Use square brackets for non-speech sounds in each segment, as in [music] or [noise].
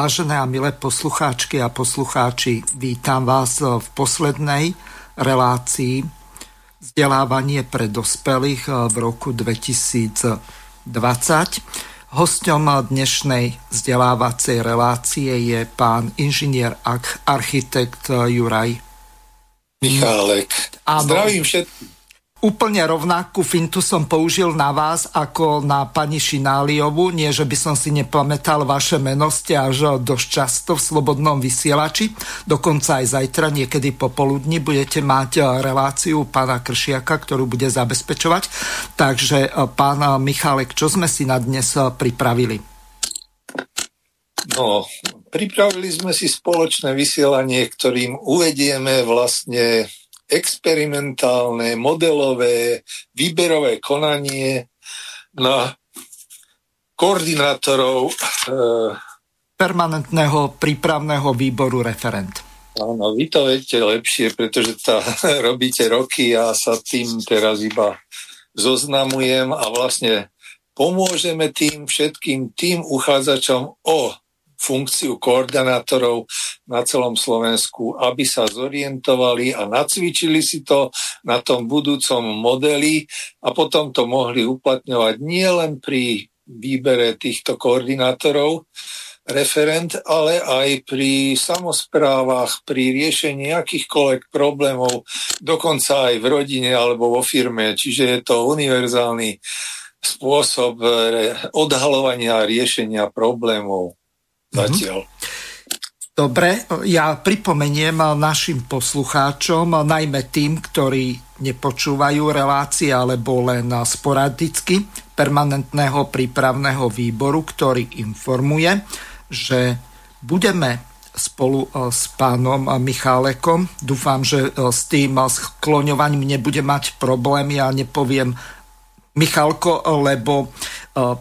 Vážené a milé poslucháčky a poslucháči, vítam vás v poslednej relácii vzdelávanie pre dospelých v roku 2020. Hosťom dnešnej vzdelávacej relácie je pán inžinier architekt Juraj Michálek. Áno. Zdravím všetkých. Úplne rovnakú fintu som použil na vás ako na pani Šináliovu. Nie, že by som si nepamätal vaše meno, ste až dosť často v Slobodnom vysielači. Dokonca aj zajtra, niekedy popoludní, budete mať reláciu pána Kršiaka, ktorú bude zabezpečovať. Takže e, pán Michálek, čo sme si na dnes e, pripravili? No, pripravili sme si spoločné vysielanie, ktorým uvedieme vlastne experimentálne, modelové, výberové konanie na koordinátorov e, permanentného prípravného výboru referent. Áno, vy to viete lepšie, pretože tá, [laughs] robíte roky a sa tým teraz iba zoznamujem a vlastne pomôžeme tým všetkým tým uchádzačom o funkciu koordinátorov na celom Slovensku, aby sa zorientovali a nacvičili si to na tom budúcom modeli a potom to mohli uplatňovať nielen pri výbere týchto koordinátorov, referent, ale aj pri samozprávach, pri riešení akýchkoľvek problémov, dokonca aj v rodine alebo vo firme. Čiže je to univerzálny spôsob odhalovania a riešenia problémov. Mhm. zatiaľ. Dobre, ja pripomeniem našim poslucháčom, najmä tým, ktorí nepočúvajú relácie alebo len sporadicky permanentného prípravného výboru, ktorý informuje, že budeme spolu e, s pánom Michálekom. Dúfam, že e, s tým skloňovaním nebude mať problémy a nepoviem Michalko, lebo e,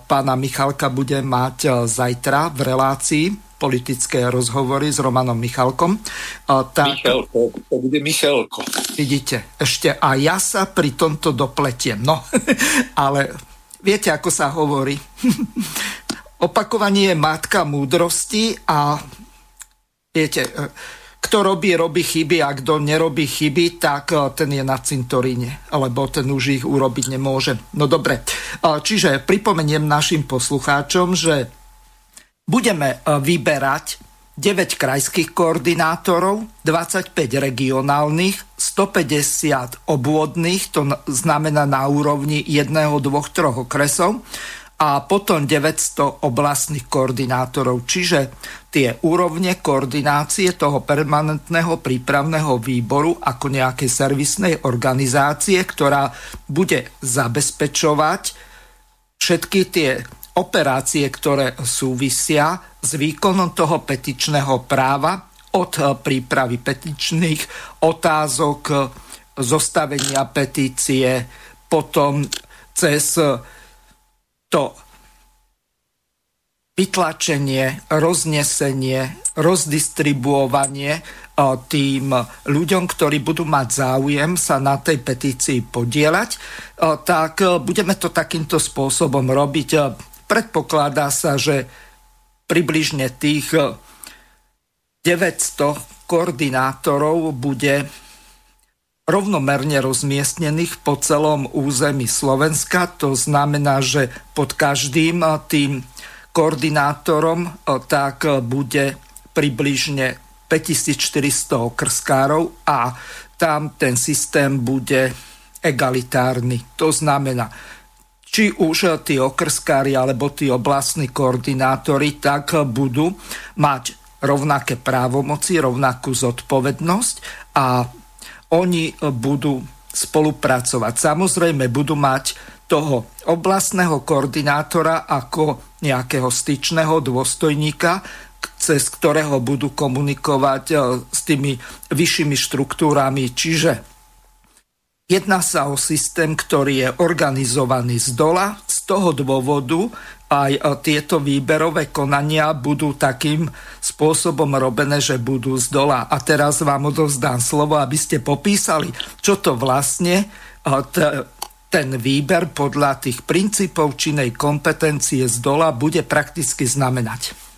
pána Michalka bude mať e, zajtra v relácii politické rozhovory s Romanom Michalkom. E, tak, Michalko, to bude Michalko. Vidíte, ešte a ja sa pri tomto dopletiem. No, [laughs] ale viete, ako sa hovorí. [laughs] Opakovanie je matka múdrosti a viete, kto robí, robí chyby a kto nerobí chyby, tak eh, ten je na cintoríne, lebo ten už ich urobiť nemôže. No dobre, eh, čiže pripomeniem našim poslucháčom, že budeme eh, vyberať 9 krajských koordinátorov, 25 regionálnych, 150 obvodných, to znamená na úrovni jedného, dvoch, troch okresov a potom 900 oblastných koordinátorov. Čiže tie úrovne koordinácie toho permanentného prípravného výboru ako nejakej servisnej organizácie, ktorá bude zabezpečovať všetky tie operácie, ktoré súvisia s výkonom toho petičného práva od prípravy petičných otázok, zostavenia petície, potom cez to vytlačenie, roznesenie, rozdistribuovanie e, tým ľuďom, ktorí budú mať záujem sa na tej petícii podielať, e, tak e, budeme to takýmto spôsobom robiť. Predpokladá sa, že približne tých 900 koordinátorov bude rovnomerne rozmiestnených po celom území Slovenska. To znamená, že pod každým tým koordinátorom tak bude približne 5400 okrskárov a tam ten systém bude egalitárny. To znamená, či už tí okrskári alebo tí oblastní koordinátori tak budú mať rovnaké právomoci, rovnakú zodpovednosť a oni budú spolupracovať. Samozrejme budú mať toho oblastného koordinátora ako nejakého styčného dôstojníka, cez ktorého budú komunikovať e, s tými vyššími štruktúrami. Čiže jedná sa o systém, ktorý je organizovaný z dola. Z toho dôvodu aj e, tieto výberové konania budú takým spôsobom robené, že budú z dola. A teraz vám odovzdám slovo, aby ste popísali, čo to vlastne e, ten výber podľa tých princípov činnej kompetencie z dola bude prakticky znamenať?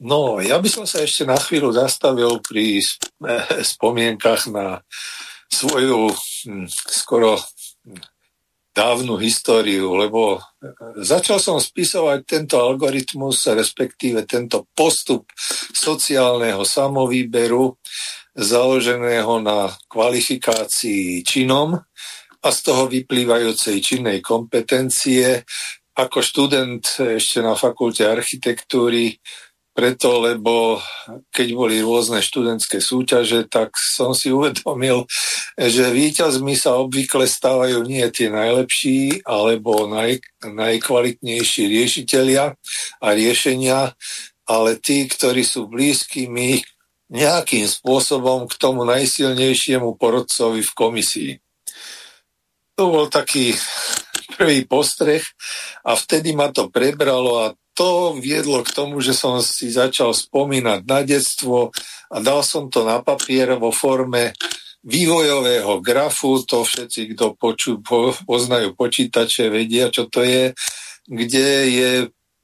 No, ja by som sa ešte na chvíľu zastavil pri spomienkach na svoju hm, skoro dávnu históriu, lebo začal som spisovať tento algoritmus, respektíve tento postup sociálneho samovýberu založeného na kvalifikácii činom, a z toho vyplývajúcej činnej kompetencie. Ako študent ešte na fakulte architektúry, preto, lebo keď boli rôzne študentské súťaže, tak som si uvedomil, že víťazmi sa obvykle stávajú nie tie najlepší alebo naj, najkvalitnejší riešitelia a riešenia, ale tí, ktorí sú blízkymi nejakým spôsobom k tomu najsilnejšiemu porodcovi v komisii. To bol taký prvý postreh a vtedy ma to prebralo a to viedlo k tomu, že som si začal spomínať na detstvo a dal som to na papier vo forme vývojového grafu, to všetci, kto poču, po, poznajú počítače, vedia, čo to je, kde je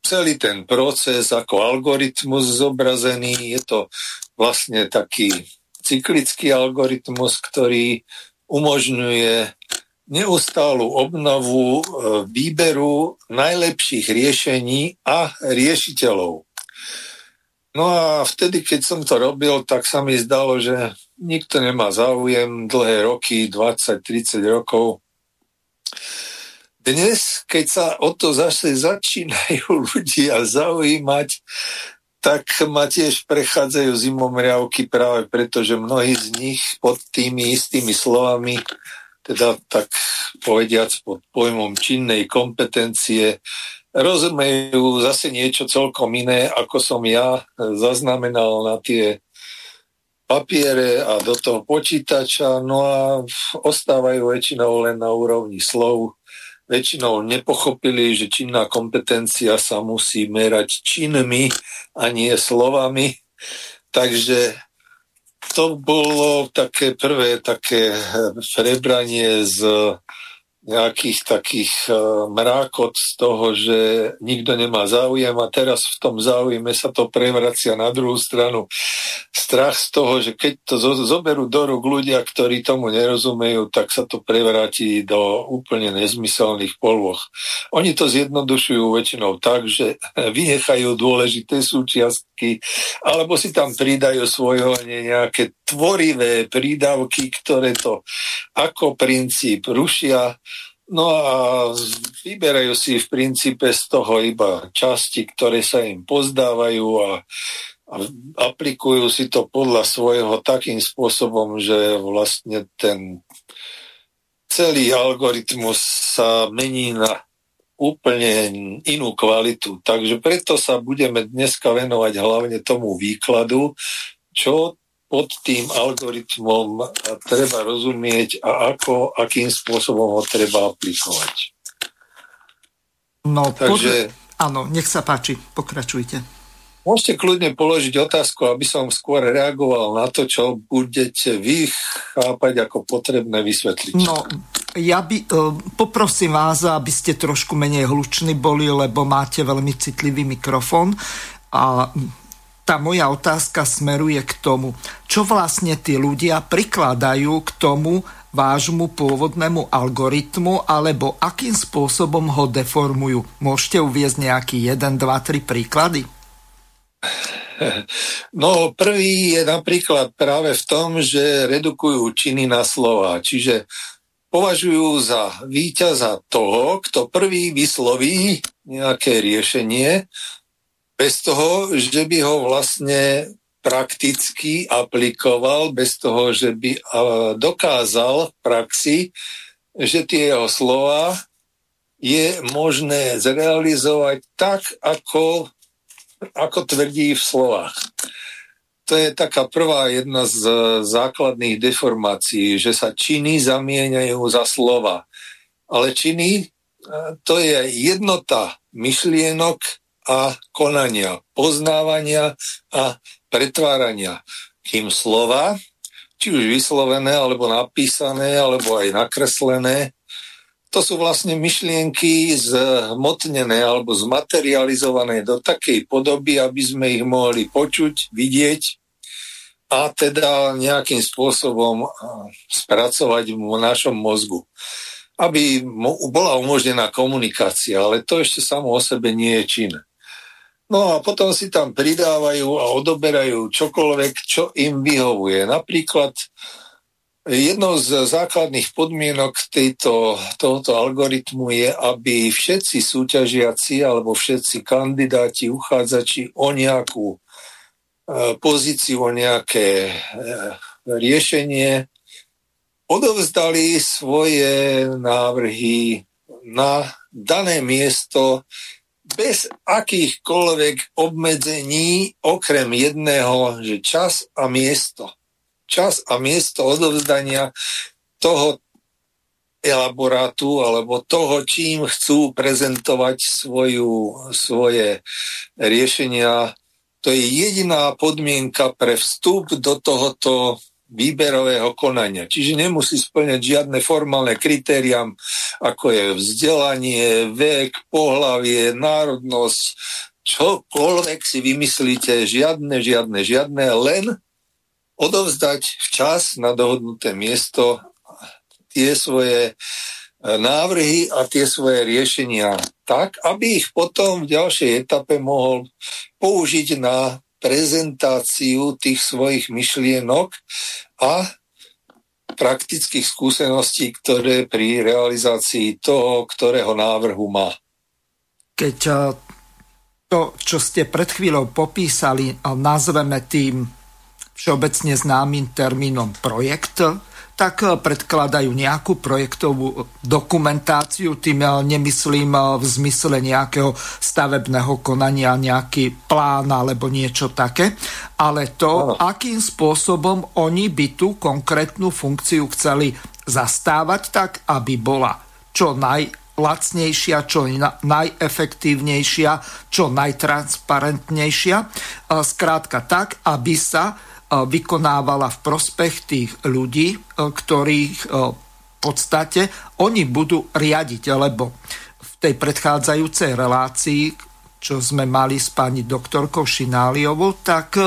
celý ten proces ako algoritmus zobrazený. Je to vlastne taký cyklický algoritmus, ktorý umožňuje neustálu obnovu e, výberu najlepších riešení a riešiteľov. No a vtedy, keď som to robil, tak sa mi zdalo, že nikto nemá záujem dlhé roky, 20-30 rokov. Dnes, keď sa o to zase [laughs] začínajú ľudia zaujímať, tak ma tiež prechádzajú zimomriavky práve preto, že mnohí z nich pod tými istými slovami teda tak povediac pod pojmom činnej kompetencie, rozumejú zase niečo celkom iné, ako som ja zaznamenal na tie papiere a do toho počítača, no a ostávajú väčšinou len na úrovni slov. Väčšinou nepochopili, že činná kompetencia sa musí merať činmi a nie slovami. Takže to bolo také prvé také prebranie z nejakých takých uh, mrákot z toho, že nikto nemá záujem a teraz v tom záujme sa to prevracia na druhú stranu. Strach z toho, že keď to zo- zoberú do rúk ľudia, ktorí tomu nerozumejú, tak sa to prevráti do úplne nezmyselných polôch. Oni to zjednodušujú väčšinou tak, že [laughs] vynechajú dôležité súčiastky alebo si tam pridajú svojho nejaké tvorivé prídavky, ktoré to ako princíp rušia No a vyberajú si v princípe z toho iba časti, ktoré sa im pozdávajú a, a aplikujú si to podľa svojho takým spôsobom, že vlastne ten celý algoritmus sa mení na úplne inú kvalitu. Takže preto sa budeme dneska venovať hlavne tomu výkladu, čo pod tým algoritmom treba rozumieť a ako, akým spôsobom ho treba aplikovať. No, Takže... Pod... Áno, nech sa páči, pokračujte. Môžete kľudne položiť otázku, aby som skôr reagoval na to, čo budete vy chápať ako potrebné vysvetliť. No, ja by, e, poprosím vás, aby ste trošku menej hluční boli, lebo máte veľmi citlivý mikrofón a tá moja otázka smeruje k tomu, čo vlastne tí ľudia prikladajú k tomu vášmu pôvodnému algoritmu, alebo akým spôsobom ho deformujú. Môžete uviezť nejaký 1, 2, 3 príklady? [laughs] No, prvý je napríklad práve v tom, že redukujú činy na slova. Čiže považujú za víťaza toho, kto prvý vysloví nejaké riešenie bez toho, že by ho vlastne prakticky aplikoval, bez toho, že by dokázal v praxi, že tie jeho slova je možné zrealizovať tak, ako, ako tvrdí v slovách. To je taká prvá jedna z základných deformácií, že sa činy zamieňajú za slova. Ale činy to je jednota myšlienok a konania, poznávania a pretvárania. Kým slova, či už vyslovené, alebo napísané, alebo aj nakreslené, to sú vlastne myšlienky zhmotnené alebo zmaterializované do takej podoby, aby sme ich mohli počuť, vidieť a teda nejakým spôsobom spracovať v našom mozgu aby bola umožnená komunikácia, ale to ešte samo o sebe nie je čin. No a potom si tam pridávajú a odoberajú čokoľvek, čo im vyhovuje. Napríklad jednou z základných podmienok tejto, tohoto algoritmu je, aby všetci súťažiaci alebo všetci kandidáti, uchádzači o nejakú e, pozíciu, o nejaké e, riešenie odovzdali svoje návrhy na dané miesto bez akýchkoľvek obmedzení, okrem jedného, že čas a miesto. Čas a miesto odovzdania toho elaborátu alebo toho, čím chcú prezentovať svoju, svoje riešenia. To je jediná podmienka pre vstup do tohoto výberového konania. Čiže nemusí splňať žiadne formálne kritériám, ako je vzdelanie, vek, pohlavie, národnosť, čokoľvek si vymyslíte, žiadne, žiadne, žiadne, len odovzdať včas na dohodnuté miesto tie svoje e, návrhy a tie svoje riešenia tak, aby ich potom v ďalšej etape mohol použiť na prezentáciu tých svojich myšlienok a praktických skúseností, ktoré pri realizácii toho, ktorého návrhu má. Keď eh, to, čo ste pred chvíľou popísali, nazveme tým všeobecne známym termínom projekt, tak eh, predkladajú nejakú projektovú dokumentáciu, tým ja nemyslím eh, v zmysle nejakého stavebného konania, nejaký plán alebo niečo také, ale to, akým spôsobom oni by tú konkrétnu funkciu chceli zastávať tak, aby bola čo najlacnejšia, čo najefektívnejšia, čo najtransparentnejšia. Skrátka tak, aby sa vykonávala v prospech tých ľudí, ktorých v podstate oni budú riadiť, lebo v tej predchádzajúcej relácii, čo sme mali s pani doktorkou Šináliovou, tak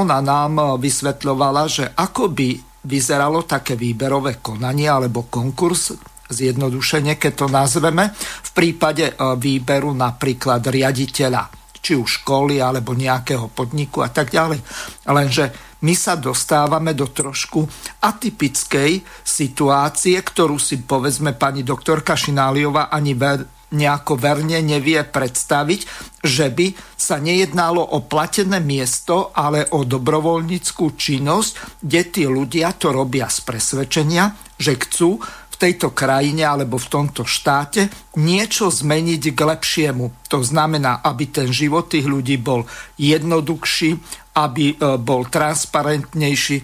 ona nám vysvetľovala, že ako by vyzeralo také výberové konanie alebo konkurs, zjednodušene, keď to nazveme, v prípade výberu napríklad riaditeľa či už školy alebo nejakého podniku a tak ďalej. Lenže my sa dostávame do trošku atypickej situácie, ktorú si povedzme pani doktorka Šináliova ani ver, nejako verne nevie predstaviť, že by sa nejednalo o platené miesto, ale o dobrovoľníckú činnosť, kde tí ľudia to robia z presvedčenia, že chcú tejto krajine alebo v tomto štáte niečo zmeniť k lepšiemu. To znamená, aby ten život tých ľudí bol jednoduchší, aby e, bol transparentnejší,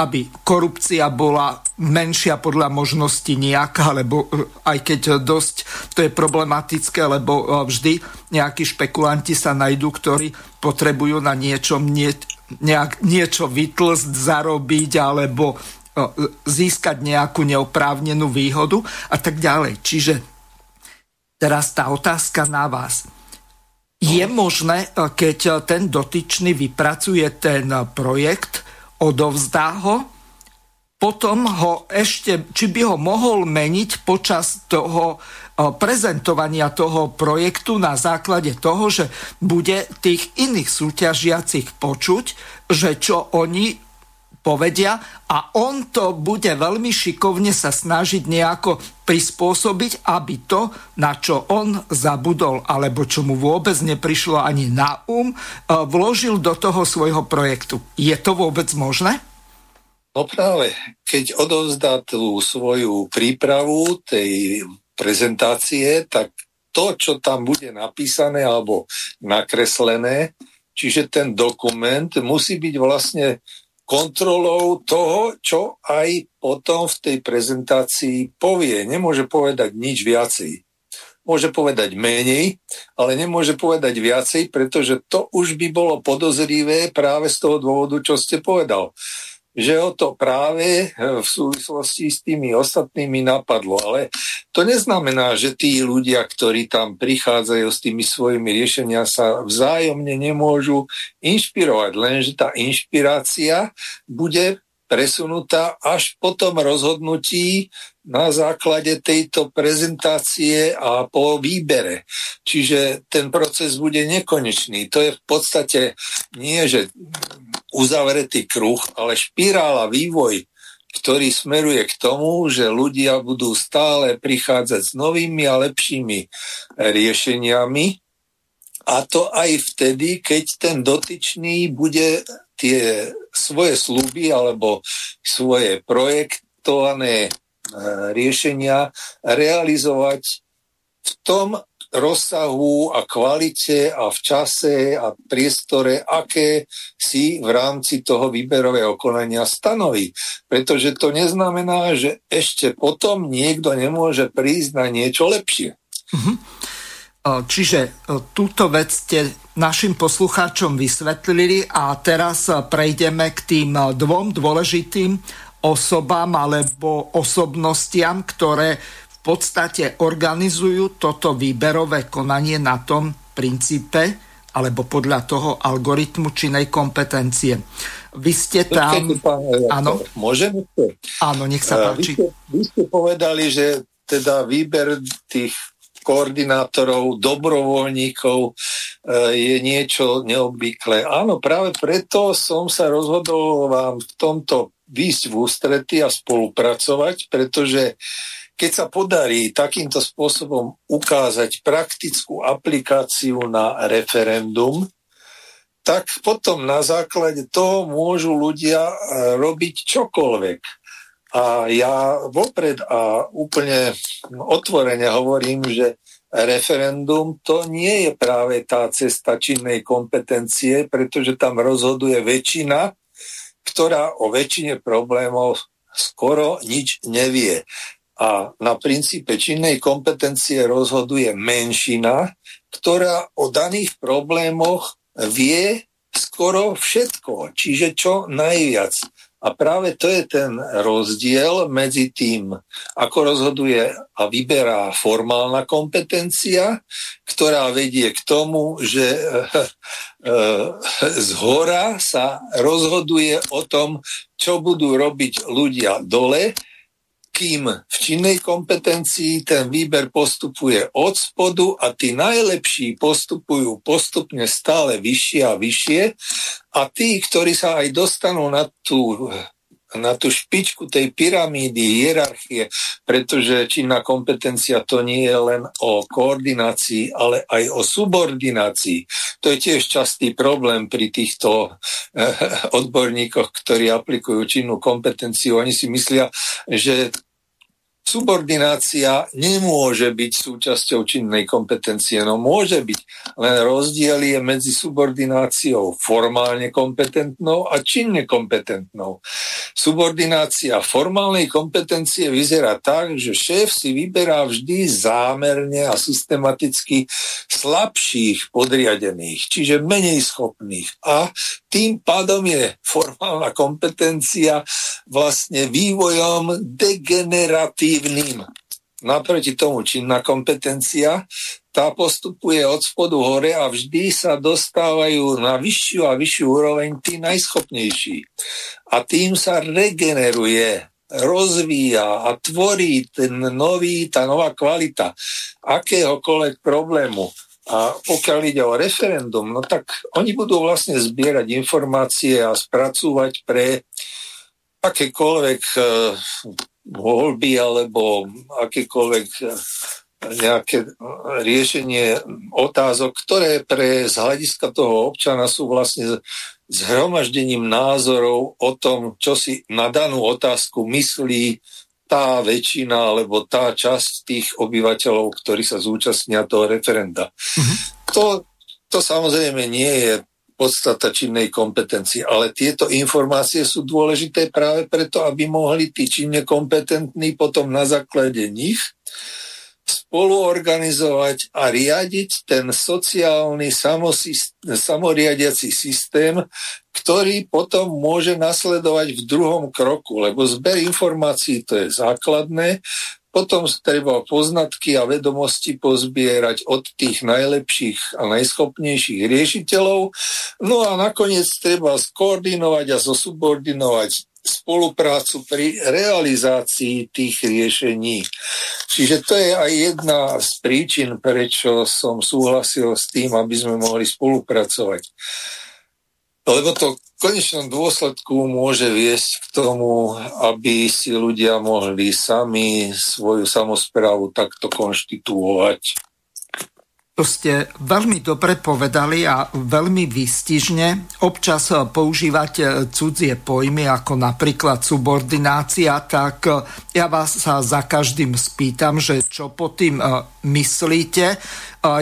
aby korupcia bola menšia podľa možnosti nejaká, lebo e, aj keď dosť to je problematické, lebo e, vždy nejakí špekulanti sa najdú, ktorí potrebujú na niečom nie, nejak, niečo vytlsť, zarobiť alebo získať nejakú neoprávnenú výhodu a tak ďalej. Čiže teraz tá otázka na vás. Je možné, keď ten dotyčný vypracuje ten projekt, odovzdá ho, potom ho ešte, či by ho mohol meniť počas toho prezentovania toho projektu na základe toho, že bude tých iných súťažiacich počuť, že čo oni povedia a on to bude veľmi šikovne sa snažiť nejako prispôsobiť, aby to, na čo on zabudol, alebo čo mu vôbec neprišlo ani na um, e, vložil do toho svojho projektu. Je to vôbec možné? No práve, keď odovzdá tú svoju prípravu tej prezentácie, tak to, čo tam bude napísané alebo nakreslené, čiže ten dokument musí byť vlastne kontrolou toho, čo aj potom v tej prezentácii povie. Nemôže povedať nič viacej. Môže povedať menej, ale nemôže povedať viacej, pretože to už by bolo podozrivé práve z toho dôvodu, čo ste povedal že ho to práve eh, v súvislosti s tými ostatnými napadlo. Ale to neznamená, že tí ľudia, ktorí tam prichádzajú s tými svojimi riešenia, sa vzájomne nemôžu inšpirovať, lenže tá inšpirácia bude presunutá až po tom rozhodnutí na základe tejto prezentácie a po výbere. Čiže ten proces bude nekonečný. To je v podstate nie, že uzavretý kruh, ale špirála vývoj, ktorý smeruje k tomu, že ľudia budú stále prichádzať s novými a lepšími riešeniami a to aj vtedy, keď ten dotyčný bude tie svoje sluby alebo svoje projektované e, riešenia realizovať v tom rozsahu a kvalite a v čase a priestore, aké si v rámci toho výberového konania stanoví. Pretože to neznamená, že ešte potom niekto nemôže prísť na niečo lepšie. Uh-huh. Čiže e, túto vec ste našim poslucháčom vysvetlili a teraz e, prejdeme k tým e, dvom dôležitým osobám alebo osobnostiam, ktoré podstate organizujú toto výberové konanie na tom princípe alebo podľa toho algoritmu činej kompetencie. Vy ste tam... Áno? Môžem? Áno, nech sa páči. Vy ste, vy ste povedali, že teda výber tých koordinátorov, dobrovoľníkov e, je niečo neobvyklé. Áno, práve preto som sa rozhodol vám v tomto výjsť v ústrety a spolupracovať, pretože keď sa podarí takýmto spôsobom ukázať praktickú aplikáciu na referendum, tak potom na základe toho môžu ľudia e, robiť čokoľvek. A ja vopred a úplne otvorene hovorím, že referendum to nie je práve tá cesta činnej kompetencie, pretože tam rozhoduje väčšina, ktorá o väčšine problémov skoro nič nevie a na princípe činnej kompetencie rozhoduje menšina, ktorá o daných problémoch vie skoro všetko, čiže čo najviac. A práve to je ten rozdiel medzi tým, ako rozhoduje a vyberá formálna kompetencia, ktorá vedie k tomu, že eh, z hora sa rozhoduje o tom, čo budú robiť ľudia dole, kým v činnej kompetencii ten výber postupuje od spodu a tí najlepší postupujú postupne stále vyššie a vyššie a tí, ktorí sa aj dostanú na tú na tú špičku tej pyramídy, hierarchie, pretože činná kompetencia to nie je len o koordinácii, ale aj o subordinácii. To je tiež častý problém pri týchto eh, odborníkoch, ktorí aplikujú činnú kompetenciu. Oni si myslia, že Subordinácia nemôže byť súčasťou činnej kompetencie, no môže byť, len rozdiel je medzi subordináciou formálne kompetentnou a činne kompetentnou. Subordinácia formálnej kompetencie vyzerá tak, že šéf si vyberá vždy zámerne a systematicky slabších podriadených, čiže menej schopných. A tým pádom je formálna kompetencia vlastne vývojom degeneratívnych aktívnym. Naproti tomu činná kompetencia, tá postupuje od spodu hore a vždy sa dostávajú na vyššiu a vyššiu úroveň tí najschopnejší. A tým sa regeneruje, rozvíja a tvorí ten nový, tá nová kvalita akéhokoľvek problému. A pokiaľ ide o referendum, no tak oni budú vlastne zbierať informácie a spracúvať pre akékoľvek eh, voľby alebo akékoľvek eh, nejaké eh, riešenie otázok, ktoré pre z hľadiska toho občana sú vlastne zhromaždením názorov o tom, čo si na danú otázku myslí tá väčšina alebo tá časť tých obyvateľov, ktorí sa zúčastnia toho referenda. Mm-hmm. To, to samozrejme nie je podstata činnej kompetencie, ale tieto informácie sú dôležité práve preto, aby mohli tí činne kompetentní potom na základe nich spoluorganizovať a riadiť ten sociálny samoriadiaci systém, ktorý potom môže nasledovať v druhom kroku, lebo zber informácií to je základné, potom treba poznatky a vedomosti pozbierať od tých najlepších a najschopnejších riešiteľov. No a nakoniec treba skoordinovať a zosubordinovať spoluprácu pri realizácii tých riešení. Čiže to je aj jedna z príčin, prečo som súhlasil s tým, aby sme mohli spolupracovať. Lebo to v konečnom dôsledku môže viesť k tomu, aby si ľudia mohli sami svoju samozprávu takto konštituovať. To ste veľmi dobre povedali a veľmi výstižne. Občas používate cudzie pojmy ako napríklad subordinácia, tak ja vás sa za každým spýtam, že čo po tým e, myslíte. E,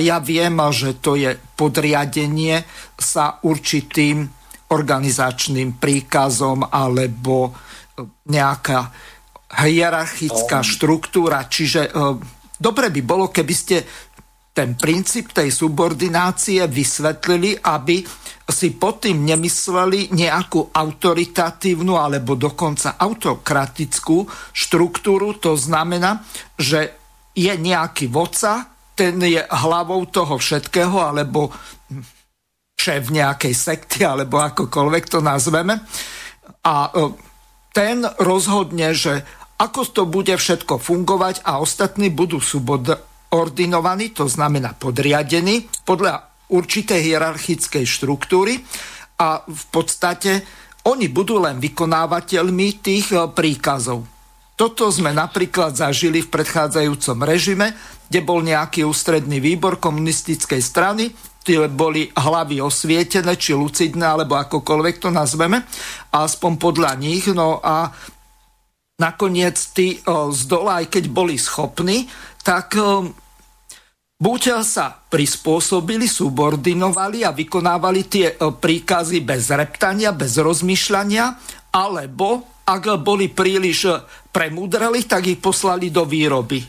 ja viem, že to je podriadenie sa určitým organizačným príkazom alebo e, nejaká hierarchická štruktúra. Čiže dobre by bolo, keby ste ten princíp tej subordinácie vysvetlili, aby si pod tým nemysleli nejakú autoritatívnu alebo dokonca autokratickú štruktúru. To znamená, že je nejaký vodca, ten je hlavou toho všetkého, alebo šéf nejakej sekty, alebo akokoľvek to nazveme. A e, ten rozhodne, že ako to bude všetko fungovať a ostatní budú subod- ordinovaní, to znamená podriadení podľa určitej hierarchickej štruktúry a v podstate oni budú len vykonávateľmi tých e, príkazov. Toto sme napríklad zažili v predchádzajúcom režime, kde bol nejaký ústredný výbor komunistickej strany, tie boli hlavy osvietené, či lucidné, alebo akokoľvek to nazveme, aspoň podľa nich. No a nakoniec tí e, z dola, aj keď boli schopní, tak e, buď sa prispôsobili, subordinovali a vykonávali tie e, príkazy bez reptania, bez rozmýšľania, alebo ak boli príliš e, premudreli, tak ich poslali do výroby.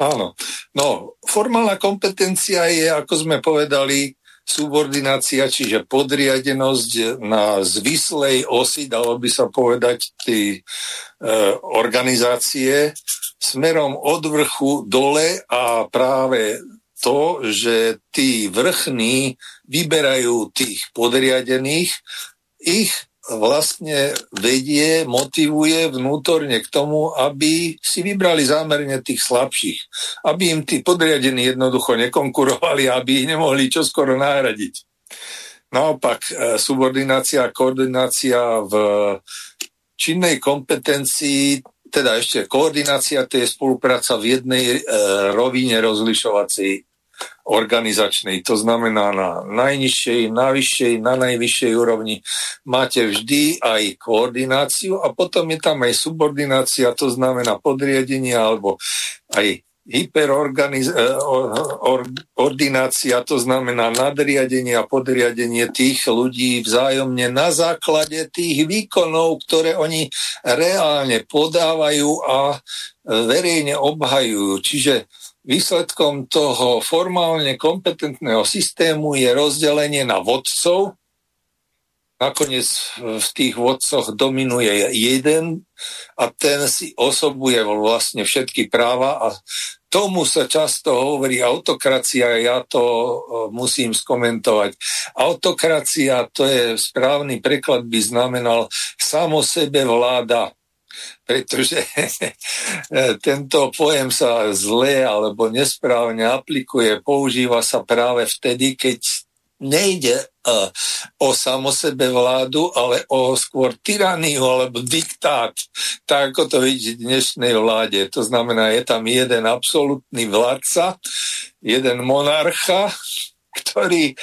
Áno. No, formálna kompetencia je, ako sme povedali, subordinácia, čiže podriadenosť na zvislej osi, dalo by sa povedať, tí e, organizácie, smerom od vrchu dole a práve to, že tí vrchní vyberajú tých podriadených, ich vlastne vedie, motivuje vnútorne k tomu, aby si vybrali zámerne tých slabších. Aby im tí podriadení jednoducho nekonkurovali, aby ich nemohli čoskoro nahradiť. Naopak, e, subordinácia a koordinácia v činnej kompetencii teda ešte koordinácia, to je spolupráca v jednej e, rovine rozlišovacej organizačnej. To znamená na najnižšej, na vyššej, na najvyššej úrovni máte vždy aj koordináciu a potom je tam aj subordinácia, to znamená podriadenie alebo aj hyperordinácia, to znamená nadriadenie a podriadenie tých ľudí vzájomne na základe tých výkonov, ktoré oni reálne podávajú a verejne obhajujú. Čiže výsledkom toho formálne kompetentného systému je rozdelenie na vodcov, nakoniec v tých vodcoch dominuje jeden a ten si osobuje vlastne všetky práva a tomu sa často hovorí autokracia, ja to e, musím skomentovať. Autokracia, to je správny preklad, by znamenal samo sebe vláda pretože [laughs] tento pojem sa zle alebo nesprávne aplikuje, používa sa práve vtedy, keď nejde uh, o samosebe vládu, ale o skôr tyraniu alebo diktát, tak ako to vidí v dnešnej vláde. To znamená, je tam jeden absolútny vládca, jeden monarcha ktorý e,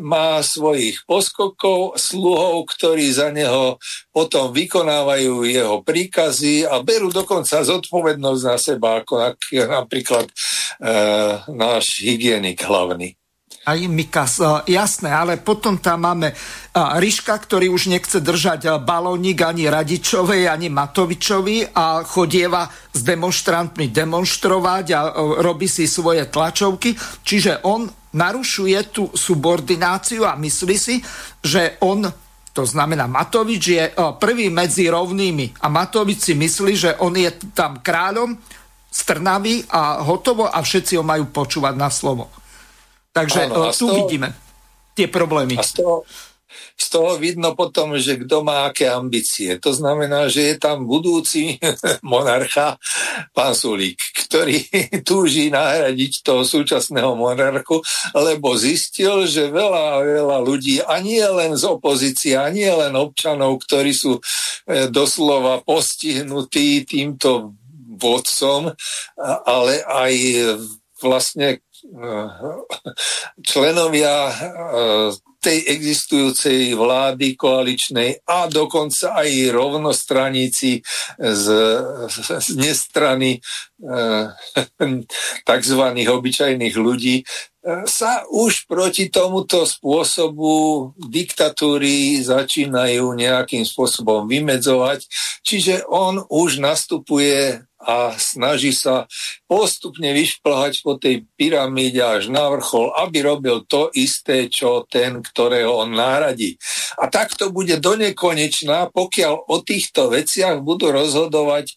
má svojich poskokov, sluhov, ktorí za neho potom vykonávajú jeho príkazy a berú dokonca zodpovednosť na seba, ako napríklad e, náš hygienik hlavný. Aj Mikas, e, jasné, ale potom tam máme e, Ryška, ktorý už nechce držať e, balónik ani Radičovej, ani Matovičovi a chodieva s demonstrantmi demonstrovať a robí si svoje tlačovky. Čiže on narušuje tú subordináciu a myslí si, že on to znamená, Matovič je prvý medzi rovnými a Matovič si myslí, že on je tam kráľom strnavý a hotovo a všetci ho majú počúvať na slovo. Takže Áno, tu toho, vidíme tie problémy. A z toho, z toho vidno potom, že kto má aké ambície. To znamená, že je tam budúci [laughs] monarcha, pán Sulík, ktorý [laughs] túži nahradiť toho súčasného monarchu, lebo zistil, že veľa, veľa ľudí, a nie len z opozície, a nie len občanov, ktorí sú e, doslova postihnutí týmto vodcom, ale aj vlastne členovia eh, tej existujúcej vlády koaličnej a dokonca aj rovnostraníci z, z nestrany eh, [laughs] tzv. obyčajných ľudí eh, sa už proti tomuto spôsobu diktatúry začínajú nejakým spôsobom vymedzovať. Čiže on už nastupuje a snaží sa postupne vyšplhať po tej pyramíde až na vrchol, aby robil to isté, čo ten, ktorého on náradí. A tak to bude do nekonečná, pokiaľ o týchto veciach budú rozhodovať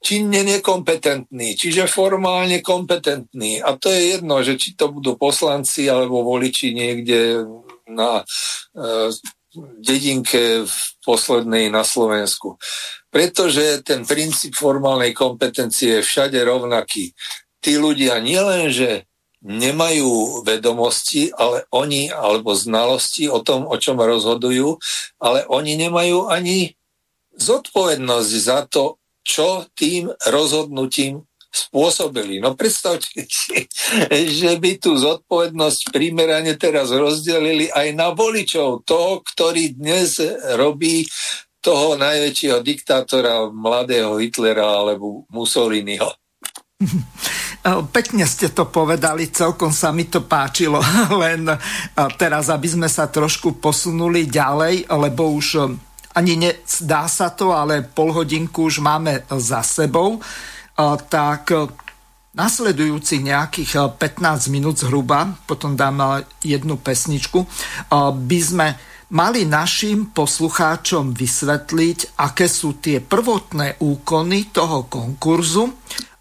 činne nekompetentní, čiže formálne kompetentní. A to je jedno, že či to budú poslanci alebo voliči niekde na e, dedinke v poslednej na Slovensku pretože ten princíp formálnej kompetencie je všade rovnaký. Tí ľudia nielenže nemajú vedomosti, ale oni, alebo znalosti o tom, o čom rozhodujú, ale oni nemajú ani zodpovednosť za to, čo tým rozhodnutím spôsobili. No predstavte si, že by tú zodpovednosť primerane teraz rozdelili aj na voličov, toho, ktorý dnes robí toho najväčšieho diktátora, mladého Hitlera alebo Mussoliniho. [laughs] Pekne ste to povedali, celkom sa mi to páčilo, [laughs] len teraz, aby sme sa trošku posunuli ďalej, lebo už e, ani dá sa to, ale pol hodinku už máme za sebou, tak nasledujúci nejakých 15 minút zhruba, potom dám jednu pesničku, by sme mali našim poslucháčom vysvetliť, aké sú tie prvotné úkony toho konkurzu.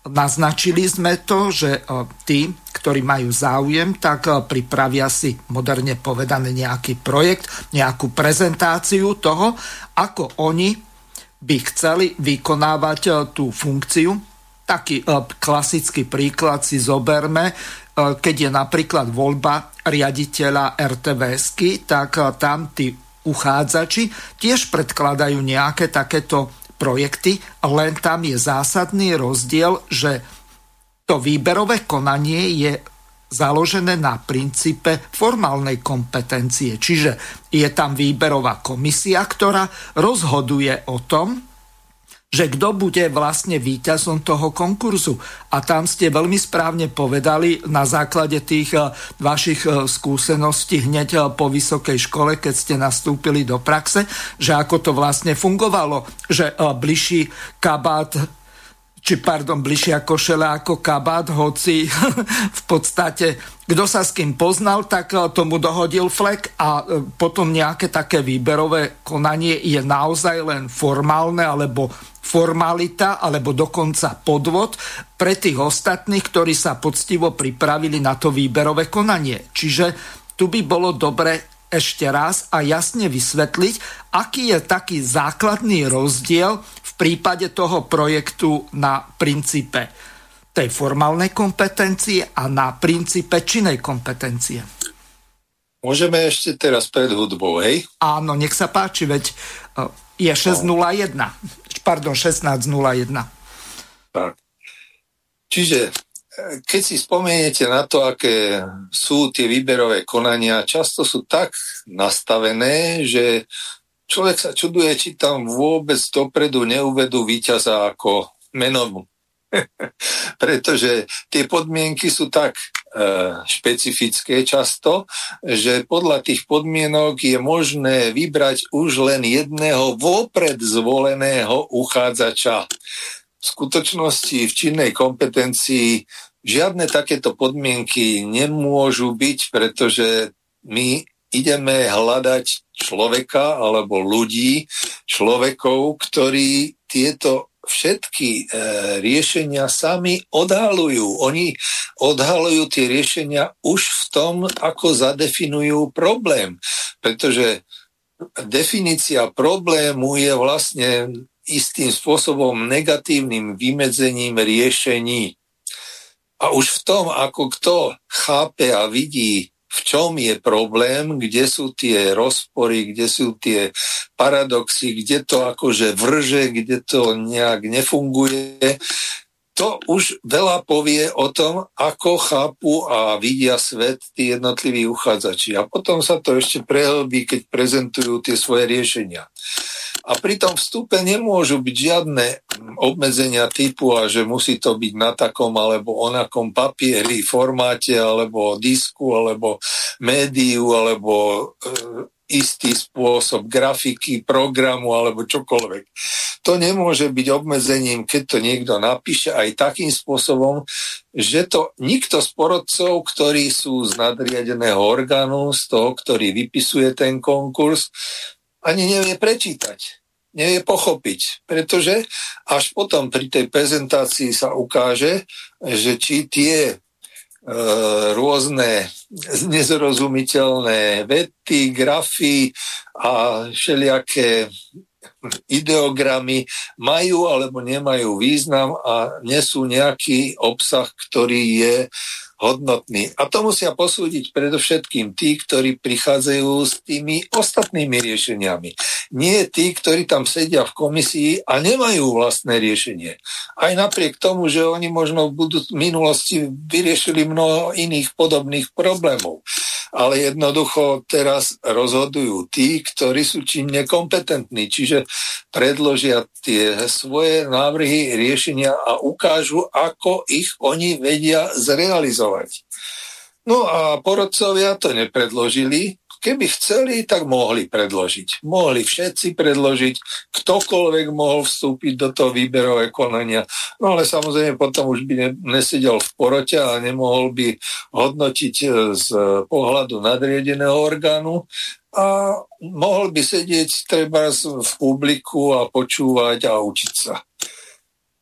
Naznačili sme to, že e, tí, ktorí majú záujem, tak e, pripravia si moderne povedané nejaký projekt, nejakú prezentáciu toho, ako oni by chceli vykonávať e, tú funkciu. Taký klasický príklad si zoberme, keď je napríklad voľba riaditeľa RTVSky, tak tam tí uchádzači tiež predkladajú nejaké takéto projekty, len tam je zásadný rozdiel, že to výberové konanie je založené na princípe formálnej kompetencie. Čiže je tam výberová komisia, ktorá rozhoduje o tom, že kto bude vlastne víťazom toho konkurzu. A tam ste veľmi správne povedali na základe tých eh, vašich eh, skúseností hneď eh, po vysokej škole, keď ste nastúpili do praxe, že ako to vlastne fungovalo, že bližší kabát či pardon, bližšia košele ako kabát, hoci [laughs] v podstate kto sa s kým poznal, tak tomu dohodil flek a potom nejaké také výberové konanie je naozaj len formálne alebo formalita alebo dokonca podvod pre tých ostatných, ktorí sa poctivo pripravili na to výberové konanie. Čiže tu by bolo dobre ešte raz a jasne vysvetliť, aký je taký základný rozdiel v prípade toho projektu na princípe tej formálnej kompetencie a na princípe činej kompetencie. Môžeme ešte teraz pred hudbou, hej? Áno, nech sa páči, veď e, je 6.01. No. Pardon, 16.01. Tak. Čiže keď si spomeniete na to, aké sú tie výberové konania, často sú tak nastavené, že človek sa čuduje, či tam vôbec dopredu neuvedú víťaza ako menovu. [laughs] Pretože tie podmienky sú tak e, špecifické často, že podľa tých podmienok je možné vybrať už len jedného vopred zvoleného uchádzača. V skutočnosti v činnej kompetencii žiadne takéto podmienky nemôžu byť, pretože my ideme hľadať človeka alebo ľudí, človekov, ktorí tieto všetky e, riešenia sami odhalujú. Oni odhalujú tie riešenia už v tom, ako zadefinujú problém. Pretože definícia problému je vlastne istým spôsobom negatívnym vymedzením riešení. A už v tom, ako kto chápe a vidí v čom je problém, kde sú tie rozpory, kde sú tie paradoxy, kde to akože vrže, kde to nejak nefunguje. To už veľa povie o tom, ako chápu a vidia svet tí jednotliví uchádzači. A potom sa to ešte prehlbí, keď prezentujú tie svoje riešenia. A pri tom vstupe nemôžu byť žiadne obmedzenia typu, a že musí to byť na takom alebo onakom papieri, formáte, alebo disku, alebo médiu, alebo e, istý spôsob grafiky, programu alebo čokoľvek. To nemôže byť obmedzením, keď to niekto napíše aj takým spôsobom, že to nikto z porodcov, ktorí sú z nadriadeného orgánu, z toho, ktorý vypisuje ten konkurs, ani nevie prečítať nevie pochopiť, pretože až potom pri tej prezentácii sa ukáže, že či tie e, rôzne nezrozumiteľné vety, grafy a všelijaké ideogramy majú alebo nemajú význam a nesú nejaký obsah, ktorý je hodnotný. A to musia posúdiť predovšetkým tí, ktorí prichádzajú s tými ostatnými riešeniami. Nie tí, ktorí tam sedia v komisii a nemajú vlastné riešenie. Aj napriek tomu, že oni možno v minulosti vyriešili mnoho iných podobných problémov ale jednoducho teraz rozhodujú tí, ktorí sú čím nekompetentní, čiže predložia tie svoje návrhy, riešenia a ukážu, ako ich oni vedia zrealizovať. No a porodcovia to nepredložili, Keby chceli, tak mohli predložiť. Mohli všetci predložiť, ktokoľvek mohol vstúpiť do toho výberového konania. No ale samozrejme potom už by nesedel v porote a nemohol by hodnotiť e, z pohľadu nadriedeného orgánu a mohol by sedieť treba v publiku a počúvať a učiť sa.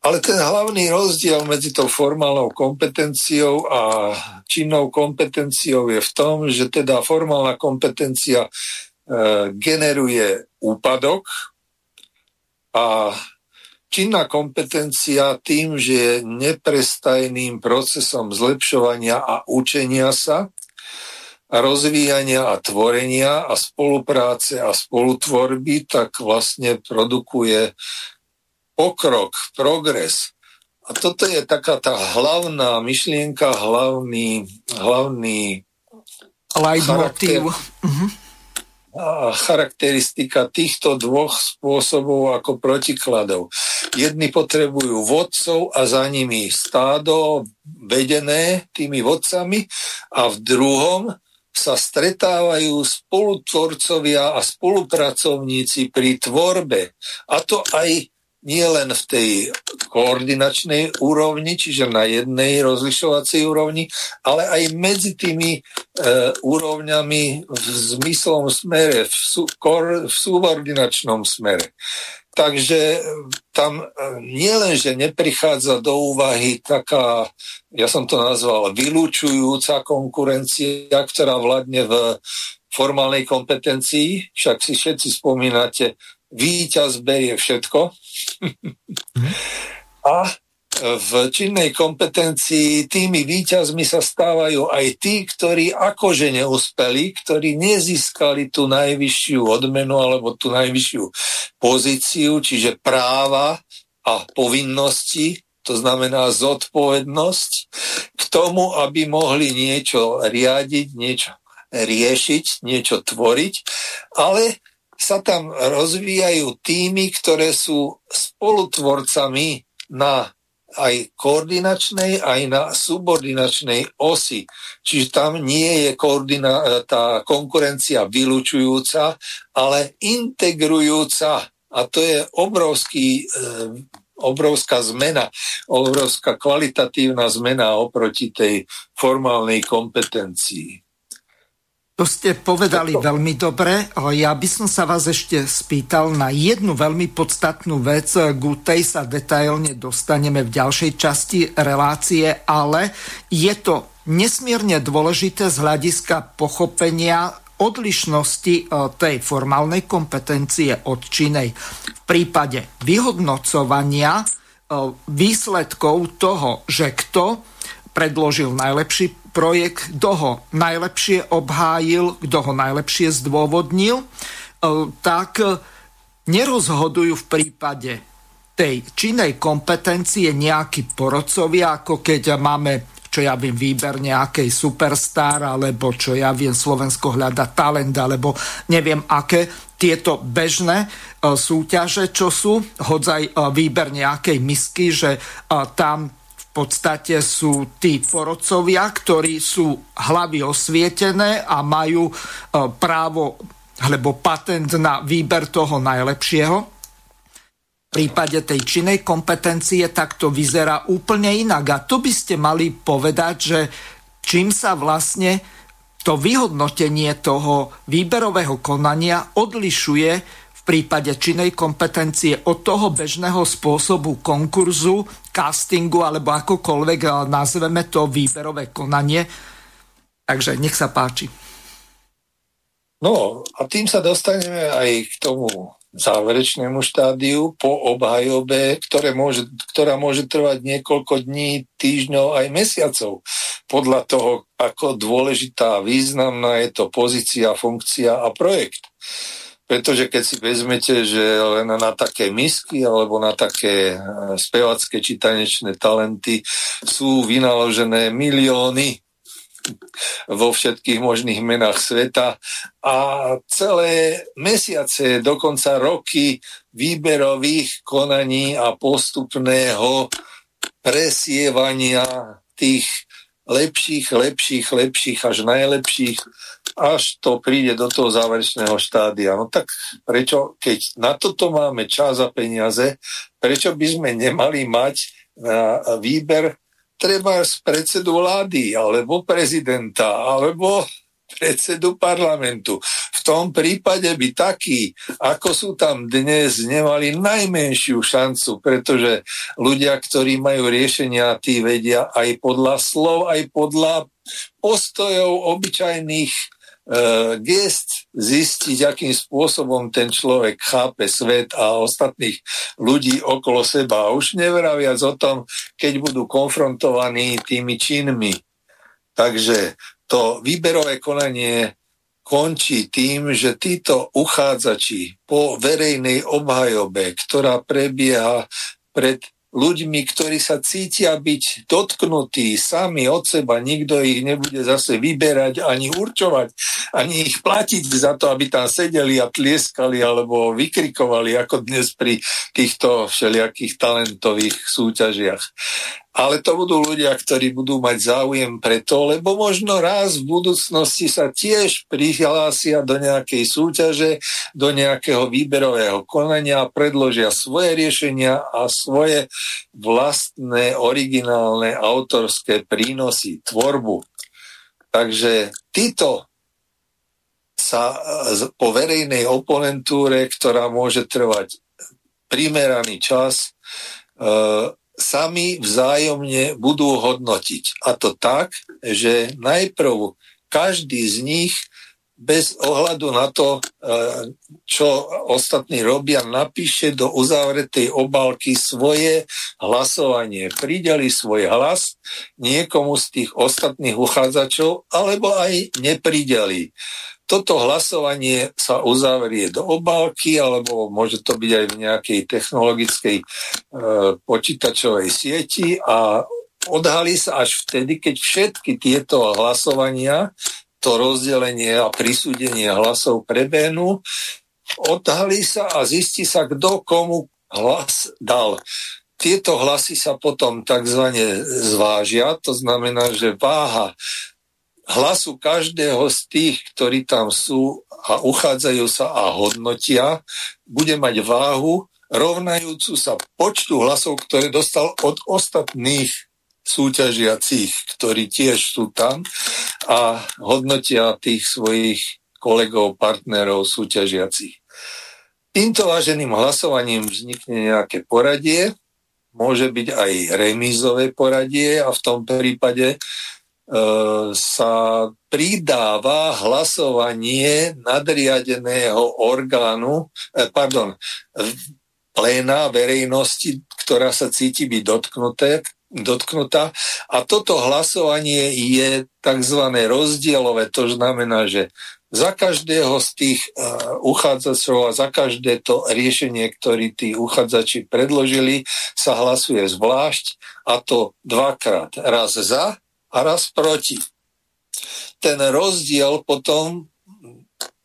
Ale ten hlavný rozdiel medzi tou formálnou kompetenciou a činnou kompetenciou je v tom, že teda formálna kompetencia e, generuje úpadok a činná kompetencia tým, že je neprestajným procesom zlepšovania a učenia sa, a rozvíjania a tvorenia a spolupráce a spolutvorby, tak vlastne produkuje pokrok, progres. A toto je taká tá hlavná myšlienka, hlavný, hlavný uh-huh. a charakteristika týchto dvoch spôsobov ako protikladov. Jedni potrebujú vodcov a za nimi stádo vedené tými vodcami a v druhom sa stretávajú spolutvorcovia a spolupracovníci pri tvorbe. A to aj nie len v tej koordinačnej úrovni, čiže na jednej rozlišovacej úrovni, ale aj medzi tými e, úrovňami v zmyslom smere, v, sú, kor, v subordinačnom smere. Takže e, tam e, nie že neprichádza do úvahy taká, ja som to nazval, vylúčujúca konkurencia, ktorá vládne v formálnej kompetencii, však si všetci spomínate víťaz berie všetko. A v činnej kompetencii tými výťazmi sa stávajú aj tí, ktorí akože neúspeli, ktorí nezískali tú najvyššiu odmenu alebo tú najvyššiu pozíciu, čiže práva a povinnosti to znamená zodpovednosť k tomu, aby mohli niečo riadiť, niečo riešiť, niečo tvoriť, ale sa tam rozvíjajú týmy, ktoré sú spolutvorcami na aj koordinačnej, aj na subordinačnej osi. Čiže tam nie je koordina- tá konkurencia vylúčujúca, ale integrujúca. A to je obrovský, e, obrovská zmena, obrovská kvalitatívna zmena oproti tej formálnej kompetencii. To ste povedali to... veľmi dobre. Ja by som sa vás ešte spýtal na jednu veľmi podstatnú vec. K tej sa detailne dostaneme v ďalšej časti relácie, ale je to nesmierne dôležité z hľadiska pochopenia odlišnosti e, tej formálnej kompetencie od činej. V prípade vyhodnocovania e, výsledkov toho, že kto predložil najlepší projekt, kto ho najlepšie obhájil, kto ho najlepšie zdôvodnil, e, tak e, nerozhodujú v prípade tej činnej kompetencie nejakí porodcovia, ako keď máme čo ja viem, výber nejakej superstar, alebo čo ja viem, Slovensko hľada talent, alebo neviem aké tieto bežné e, súťaže, čo sú, hodzaj výber nejakej misky, že tam podstate sú tí porodcovia, ktorí sú hlavy osvietené a majú e, právo alebo patent na výber toho najlepšieho. V prípade tej činej kompetencie tak to vyzerá úplne inak. A to by ste mali povedať, že čím sa vlastne to vyhodnotenie toho výberového konania odlišuje prípade činej kompetencie od toho bežného spôsobu konkurzu, castingu alebo akokoľvek eh, nazveme to výberové konanie. Takže nech sa páči. No a tým sa dostaneme aj k tomu záverečnému štádiu po obhajobe, ktoré môže, ktorá môže trvať niekoľko dní, týždňov aj mesiacov. Podľa toho, ako dôležitá, významná je to pozícia, funkcia a projekt. Pretože keď si vezmete, že len na také misky alebo na také e, spevacké či tanečné talenty sú vynaložené milióny vo všetkých možných menách sveta a celé mesiace, dokonca roky výberových konaní a postupného presievania tých lepších, lepších, lepších až najlepších až to príde do toho záverečného štádia. No tak prečo, keď na toto máme čas a peniaze, prečo by sme nemali mať na výber treba z predsedu vlády, alebo prezidenta, alebo predsedu parlamentu. Tom prípade by takí, ako sú tam dnes, nemali najmenšiu šancu, pretože ľudia, ktorí majú riešenia, tí vedia aj podľa slov, aj podľa postojov obyčajných uh, gest zistiť, akým spôsobom ten človek chápe svet a ostatných ľudí okolo seba. Už nevraviac o tom, keď budú konfrontovaní tými činmi. Takže to výberové konanie končí tým, že títo uchádzači po verejnej obhajobe, ktorá prebieha pred ľuďmi, ktorí sa cítia byť dotknutí sami od seba. Nikto ich nebude zase vyberať ani určovať, ani ich platiť za to, aby tam sedeli a tlieskali alebo vykrikovali, ako dnes pri týchto všelijakých talentových súťažiach ale to budú ľudia, ktorí budú mať záujem preto, lebo možno raz v budúcnosti sa tiež prihlásia do nejakej súťaže, do nejakého výberového konania, predložia svoje riešenia a svoje vlastné, originálne, autorské prínosy, tvorbu. Takže títo sa po verejnej oponentúre, ktorá môže trvať primeraný čas, e, sami vzájomne budú hodnotiť. A to tak, že najprv každý z nich bez ohľadu na to, e, čo ostatní robia, napíše do uzavretej obálky svoje hlasovanie. Prideli svoj hlas niekomu z tých ostatných uchádzačov, alebo aj neprideli. Toto hlasovanie sa uzavrie do obálky, alebo môže to byť aj v nejakej technologickej e, počítačovej sieti a odhalí sa až vtedy, keď všetky tieto hlasovania to rozdelenie a prisúdenie hlasov prebehnú, odhalí sa a zistí sa, kto komu hlas dal. Tieto hlasy sa potom tzv. zvážia, to znamená, že váha hlasu každého z tých, ktorí tam sú a uchádzajú sa a hodnotia, bude mať váhu rovnajúcu sa počtu hlasov, ktoré dostal od ostatných súťažiacich, ktorí tiež sú tam a hodnotia tých svojich kolegov, partnerov, súťažiacich. Týmto váženým hlasovaním vznikne nejaké poradie, môže byť aj remízové poradie a v tom prípade sa pridáva hlasovanie nadriadeného orgánu, e, pardon, pléna verejnosti, ktorá sa cíti byť dotknuté, dotknutá. A toto hlasovanie je tzv. rozdielové, to znamená, že za každého z tých uh, uchádzačov a za každé to riešenie, ktoré tí uchádzači predložili, sa hlasuje zvlášť a to dvakrát. Raz za a raz proti. Ten rozdiel potom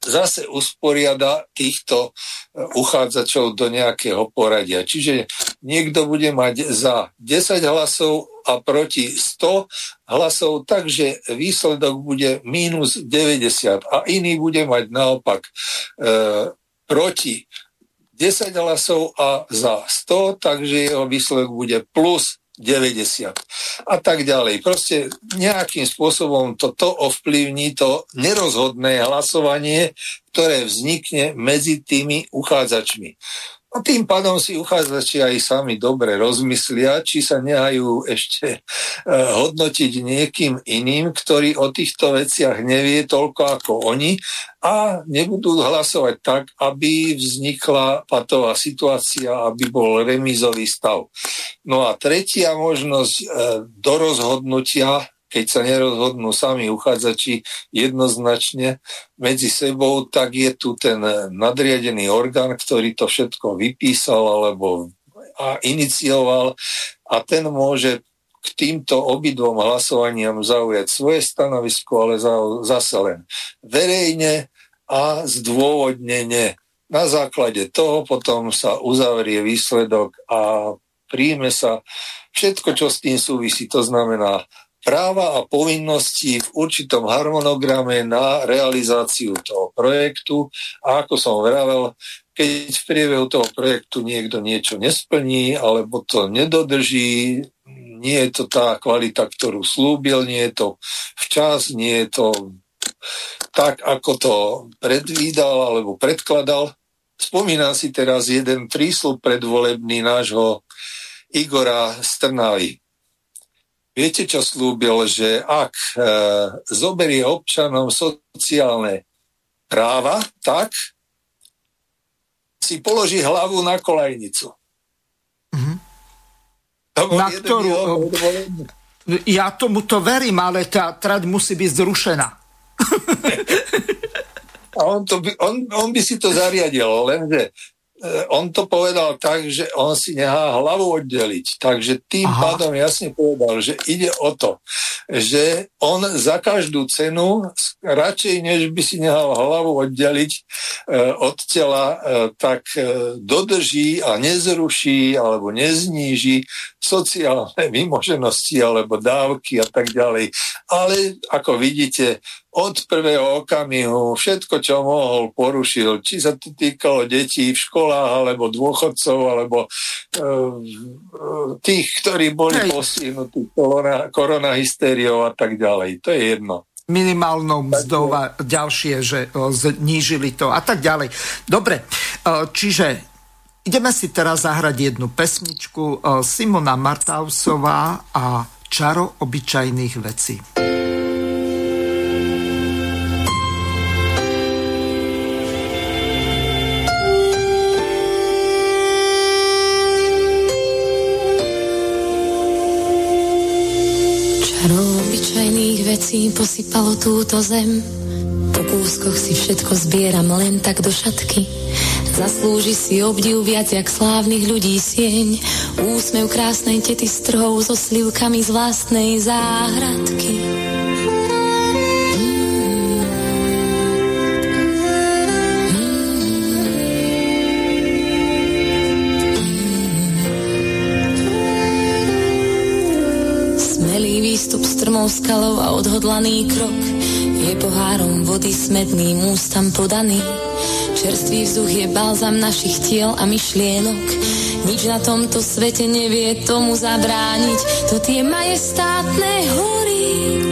zase usporiada týchto e, uchádzačov do nejakého poradia. Čiže niekto bude mať za 10 hlasov a proti 100 hlasov, takže výsledok bude minus 90 a iný bude mať naopak e, proti 10 hlasov a za 100, takže jeho výsledok bude plus 90 a tak ďalej. Proste nejakým spôsobom toto ovplyvní to nerozhodné hlasovanie, ktoré vznikne medzi tými uchádzačmi. A tým pádom si uchádzači aj sami dobre rozmyslia, či sa nehajú ešte e, hodnotiť niekým iným, ktorý o týchto veciach nevie toľko ako oni a nebudú hlasovať tak, aby vznikla patová situácia, aby bol remízový stav. No a tretia možnosť e, do rozhodnutia keď sa nerozhodnú sami uchádzači jednoznačne medzi sebou, tak je tu ten nadriadený orgán, ktorý to všetko vypísal alebo a inicioval a ten môže k týmto obidvom hlasovaniam zaujať svoje stanovisko, ale zase len verejne a zdôvodnene. Na základe toho potom sa uzavrie výsledok a príjme sa všetko, čo s tým súvisí. To znamená práva a povinnosti v určitom harmonograme na realizáciu toho projektu a ako som vravel, keď v priebehu toho projektu niekto niečo nesplní alebo to nedodrží, nie je to tá kvalita, ktorú slúbil, nie je to včas, nie je to tak, ako to predvídal alebo predkladal. Spomínam si teraz jeden prísľub predvolebný nášho Igora Strnavy. Viete, čo slúbil, že ak e, zoberie občanom sociálne práva, tak si položí hlavu na kolajnicu. Mm-hmm. Na ktorú... Ja tomu to verím, ale tá trať musí byť zrušená. [laughs] A on, to by, on, on by si to zariadil, lenže E, on to povedal tak, že on si nechá hlavu oddeliť. Takže tým Aha. pádom jasne povedal, že ide o to, že on za každú cenu, radšej než by si nechal hlavu oddeliť e, od tela, e, tak e, dodrží a nezruší alebo nezníži sociálne [laughs] vymoženosti alebo dávky a tak ďalej. Ale ako vidíte, od prvého okamihu všetko, čo mohol, porušil. Či sa to týkalo detí v školách, alebo dôchodcov, alebo e, tých, ktorí boli Hej. postihnutí korona, korona hystériou a tak ďalej. To je jedno minimálnou mzdou a ďalšie, že znížili to a tak ďalej. Dobre, e, čiže ideme si teraz zahrať jednu pesničku Simona Martausová a Čaro obyčajných vecí. Obyčajných vecí posypalo túto zem. Po kúskoch si všetko zbieram len tak do šatky. Zaslúži si obdiv viac jak slávnych ľudí sieň. Úsmev krásnej tety strhov so slivkami z vlastnej záhradky. Strmou skalou a odhodlaný krok je pohárom vody smedným ústam podaný. Čerstvý vzduch je balzam našich tiel a myšlienok. Nič na tomto svete nevie tomu zabrániť. To tie majestátne hory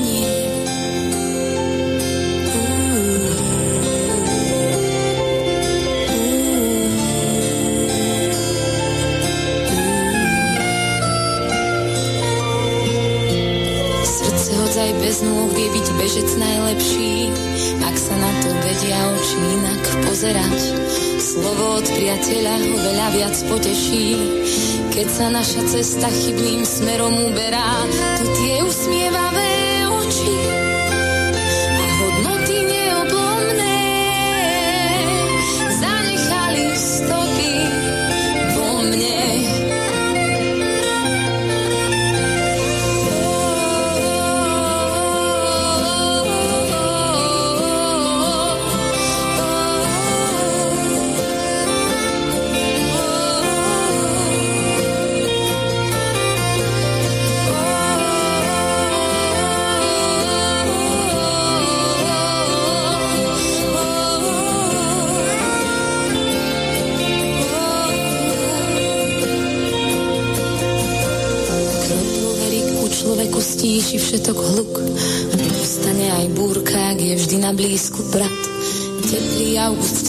Bežec najlepší, ak sa na to vedia oči inak pozerať. Slovo od priateľa ho veľa viac poteší, keď sa naša cesta chybným smerom uberá. Tu tie usmievavé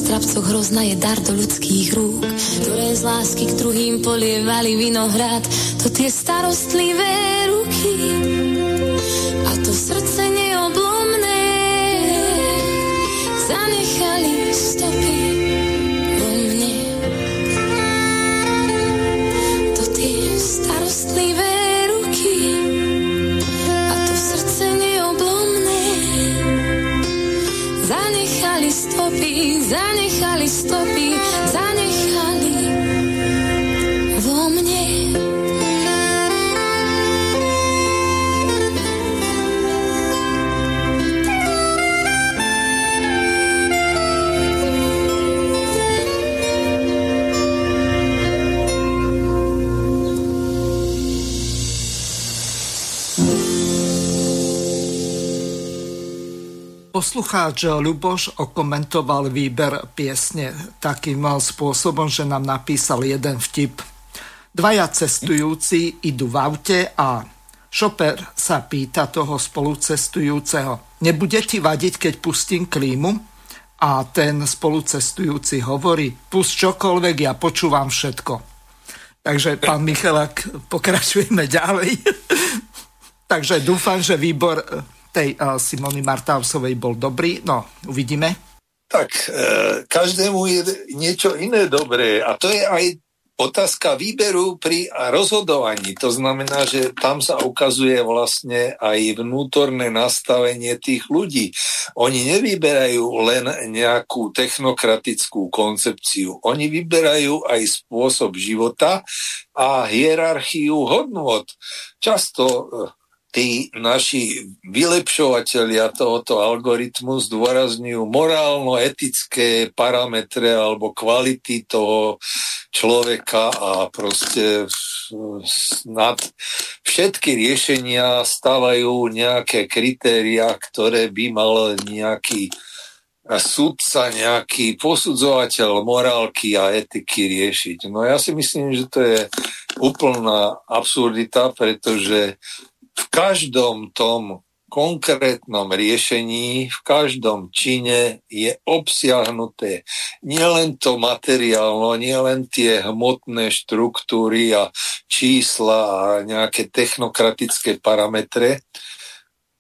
august v trapcoch hrozna je dar do ľudských rúk, ktoré z lásky k druhým polievali vinohrad. To tie starostlivé Poslucháč Ľuboš okomentoval výber piesne takým spôsobom, že nám napísal jeden vtip. Dvaja cestujúci idú v aute a šoper sa pýta toho spolucestujúceho, nebude ti vadiť, keď pustím klímu? A ten spolucestujúci hovorí, pust čokoľvek, ja počúvam všetko. Takže, pán Michalak, pokračujeme ďalej. [laughs] Takže dúfam, že výbor tej uh, Simony Martausovej bol dobrý. No, uvidíme. Tak, e, každému je niečo iné dobré a to je aj otázka výberu pri rozhodovaní. To znamená, že tam sa ukazuje vlastne aj vnútorné nastavenie tých ľudí. Oni nevyberajú len nejakú technokratickú koncepciu. Oni vyberajú aj spôsob života a hierarchiu hodnot. Často e, tí naši vylepšovateľia tohoto algoritmu zdôrazňujú morálno-etické parametre alebo kvality toho človeka a proste nad všetky riešenia stávajú nejaké kritéria, ktoré by mal nejaký sudca, nejaký posudzovateľ morálky a etiky riešiť. No ja si myslím, že to je úplná absurdita, pretože v každom tom konkrétnom riešení v každom čine je obsiahnuté nielen to materiálno, nielen tie hmotné štruktúry a čísla a nejaké technokratické parametre,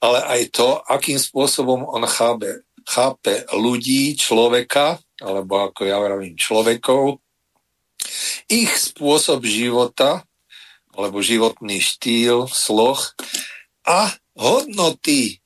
ale aj to, akým spôsobom on chápe, chápe ľudí, človeka, alebo ako ja vravím, človekov, ich spôsob života, alebo životný štýl, sloh a hodnoty,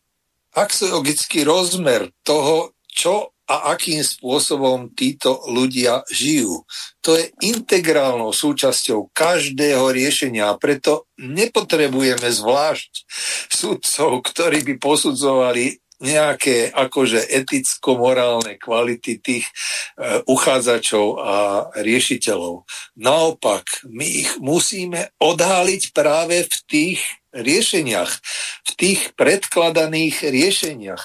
axiologický rozmer toho, čo a akým spôsobom títo ľudia žijú. To je integrálnou súčasťou každého riešenia a preto nepotrebujeme zvlášť sudcov, ktorí by posudzovali nejaké akože eticko-morálne kvality tých e, uchádzačov a riešiteľov. Naopak, my ich musíme odháliť práve v tých riešeniach, v tých predkladaných riešeniach.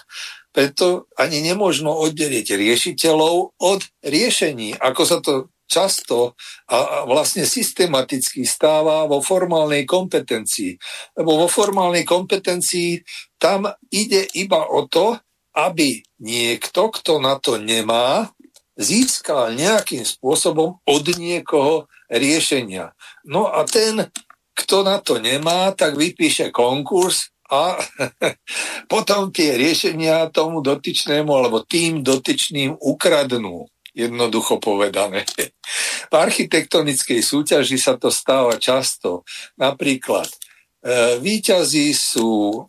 Preto ani nemôžno oddeliť riešiteľov od riešení, ako sa to často a vlastne systematicky stáva vo formálnej kompetencii. Lebo vo formálnej kompetencii tam ide iba o to, aby niekto, kto na to nemá, získal nejakým spôsobom od niekoho riešenia. No a ten, kto na to nemá, tak vypíše konkurs a [laughs] potom tie riešenia tomu dotyčnému alebo tým dotyčným ukradnú jednoducho povedané. V architektonickej súťaži sa to stáva často. Napríklad e, výťazí sú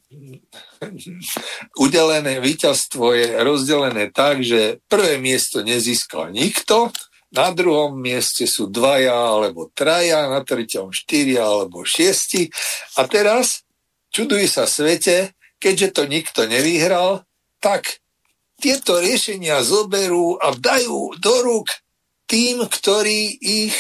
udelené, víťazstvo je rozdelené tak, že prvé miesto nezískal nikto, na druhom mieste sú dvaja alebo traja, na treťom štyria alebo šiesti. A teraz, čuduj sa svete, keďže to nikto nevyhral, tak tieto riešenia zoberú a dajú do rúk tým, ktorí ich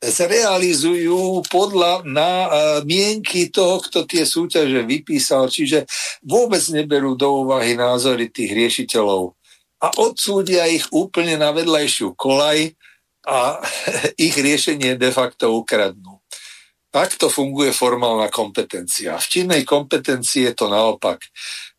zrealizujú podľa na uh, mienky toho, kto tie súťaže vypísal, čiže vôbec neberú do úvahy názory tých riešiteľov a odsúdia ich úplne na vedľajšiu kolaj a [laughs] ich riešenie de facto ukradnú. Takto funguje formálna kompetencia. V činnej kompetencii je to naopak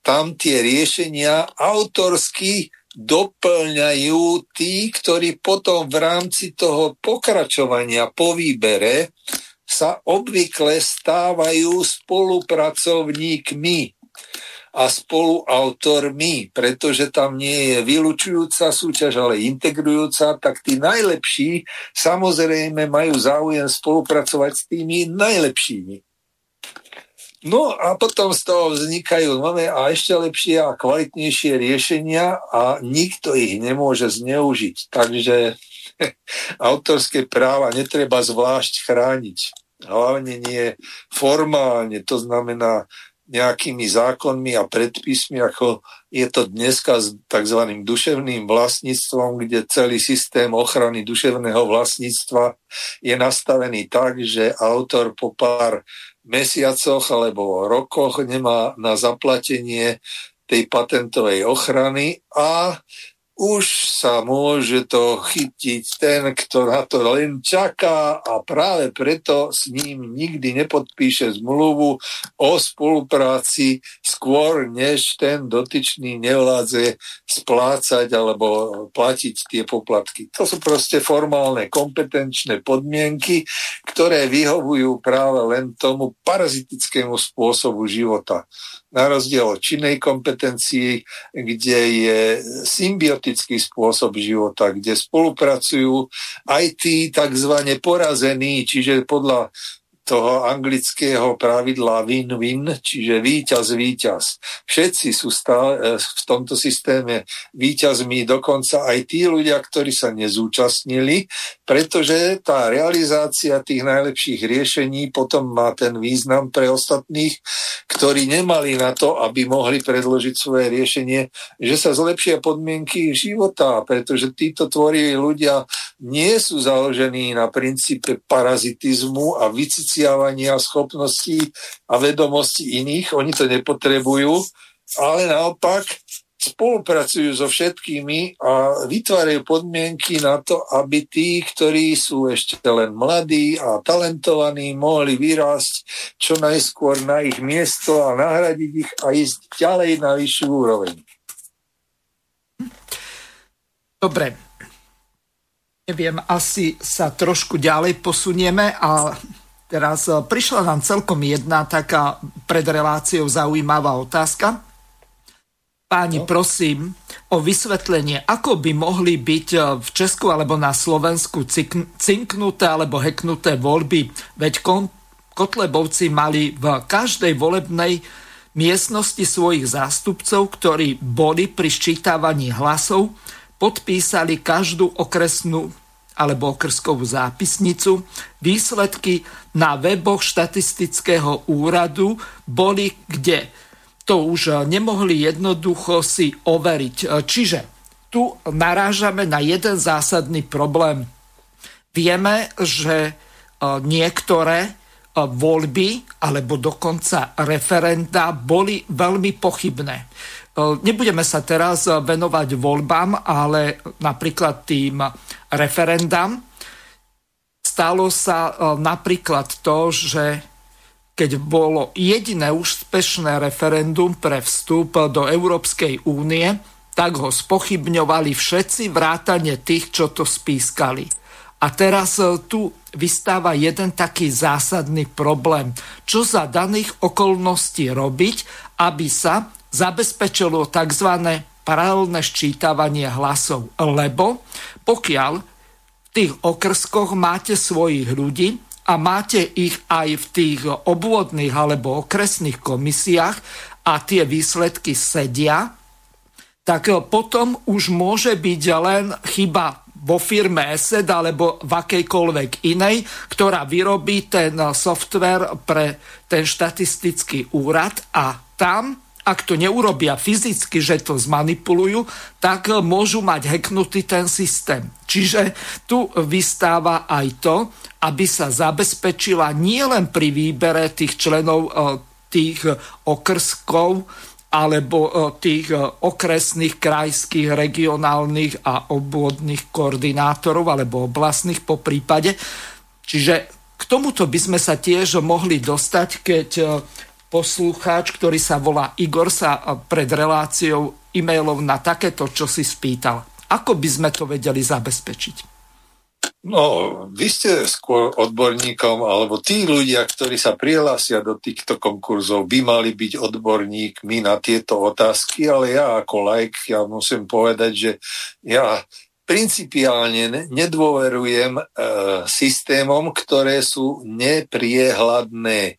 tam tie riešenia autorsky doplňajú tí, ktorí potom v rámci toho pokračovania po výbere sa obvykle stávajú spolupracovníkmi a spoluautormi, pretože tam nie je vylučujúca súťaž, ale integrujúca, tak tí najlepší samozrejme majú záujem spolupracovať s tými najlepšími. No a potom z toho vznikajú nové a ešte lepšie a kvalitnejšie riešenia a nikto ich nemôže zneužiť. Takže [laughs] autorské práva netreba zvlášť chrániť. Hlavne nie formálne, to znamená nejakými zákonmi a predpismi, ako je to dneska s tzv. duševným vlastníctvom, kde celý systém ochrany duševného vlastníctva je nastavený tak, že autor po pár mesiacoch alebo rokoch nemá na zaplatenie tej patentovej ochrany a už sa môže to chytiť ten, kto na to len čaká a práve preto s ním nikdy nepodpíše zmluvu o spolupráci skôr, než ten dotyčný nevládze splácať alebo platiť tie poplatky. To sú proste formálne kompetenčné podmienky, ktoré vyhovujú práve len tomu parazitickému spôsobu života na rozdiel od činnej kompetencii, kde je symbiotický spôsob života, kde spolupracujú aj tí tzv. porazení, čiže podľa toho anglického pravidla win-win, čiže víťaz-víťaz. Všetci sú stále v tomto systéme víťazmi, dokonca aj tí ľudia, ktorí sa nezúčastnili, pretože tá realizácia tých najlepších riešení potom má ten význam pre ostatných, ktorí nemali na to, aby mohli predložiť svoje riešenie, že sa zlepšia podmienky života, pretože títo tvoriví ľudia nie sú založení na princípe parazitizmu a vyciciavania dosiavania schopností a vedomostí iných. Oni to nepotrebujú, ale naopak spolupracujú so všetkými a vytvárajú podmienky na to, aby tí, ktorí sú ešte len mladí a talentovaní, mohli vyrásť čo najskôr na ich miesto a nahradiť ich a ísť ďalej na vyššiu úroveň. Dobre. Neviem, asi sa trošku ďalej posunieme a teraz e, prišla nám celkom jedna taká pred reláciou zaujímavá otázka. Páni, no. prosím o vysvetlenie, ako by mohli byť e, v Česku alebo na Slovensku cinknuté alebo heknuté voľby, veď Kotlebovci mali v každej volebnej miestnosti svojich zástupcov, ktorí boli pri ščítavaní hlasov, podpísali každú okresnú alebo okrskovú zápisnicu. Výsledky na weboch štatistického úradu boli kde to už eh, nemohli jednoducho si overiť. Eh, čiže tu narážame na jeden zásadný problém. Vieme, že eh, niektoré voľby alebo dokonca referenda boli veľmi pochybné. Nebudeme sa teraz venovať voľbám, ale napríklad tým referendám. Stalo sa napríklad to, že keď bolo jediné úspešné referendum pre vstup do Európskej únie, tak ho spochybňovali všetci vrátane tých, čo to spískali. A teraz e, tu vystáva jeden taký zásadný problém. Čo za daných okolností robiť, aby sa zabezpečilo tzv. paralelné ščítavanie hlasov. Lebo pokiaľ v tých okrskoch máte svojich ľudí, a máte ich aj v tých obvodných alebo okresných komisiách a tie výsledky sedia, tak potom už môže byť len chyba vo firme ESET alebo v akejkoľvek inej, ktorá vyrobí ten software pre ten štatistický úrad a tam ak to neurobia fyzicky, že to zmanipulujú, tak môžu mať heknutý ten systém. Čiže tu vystáva aj to, aby sa zabezpečila nielen pri výbere tých členov e, tých okrskov alebo e, tých e, okresných, krajských, regionálnych a obvodných koordinátorov alebo oblastných po prípade. Čiže k tomuto by sme sa tiež mohli dostať, keď poslucháč, ktorý sa volá Igor, sa pred reláciou e-mailov na takéto, čo si spýtal. Ako by sme to vedeli zabezpečiť? No, vy ste skôr odborníkom, alebo tí ľudia, ktorí sa prihlásia do týchto konkurzov, by mali byť odborníkmi na tieto otázky, ale ja ako like, ja musím povedať, že ja principiálne nedôverujem e, systémom, ktoré sú nepriehľadné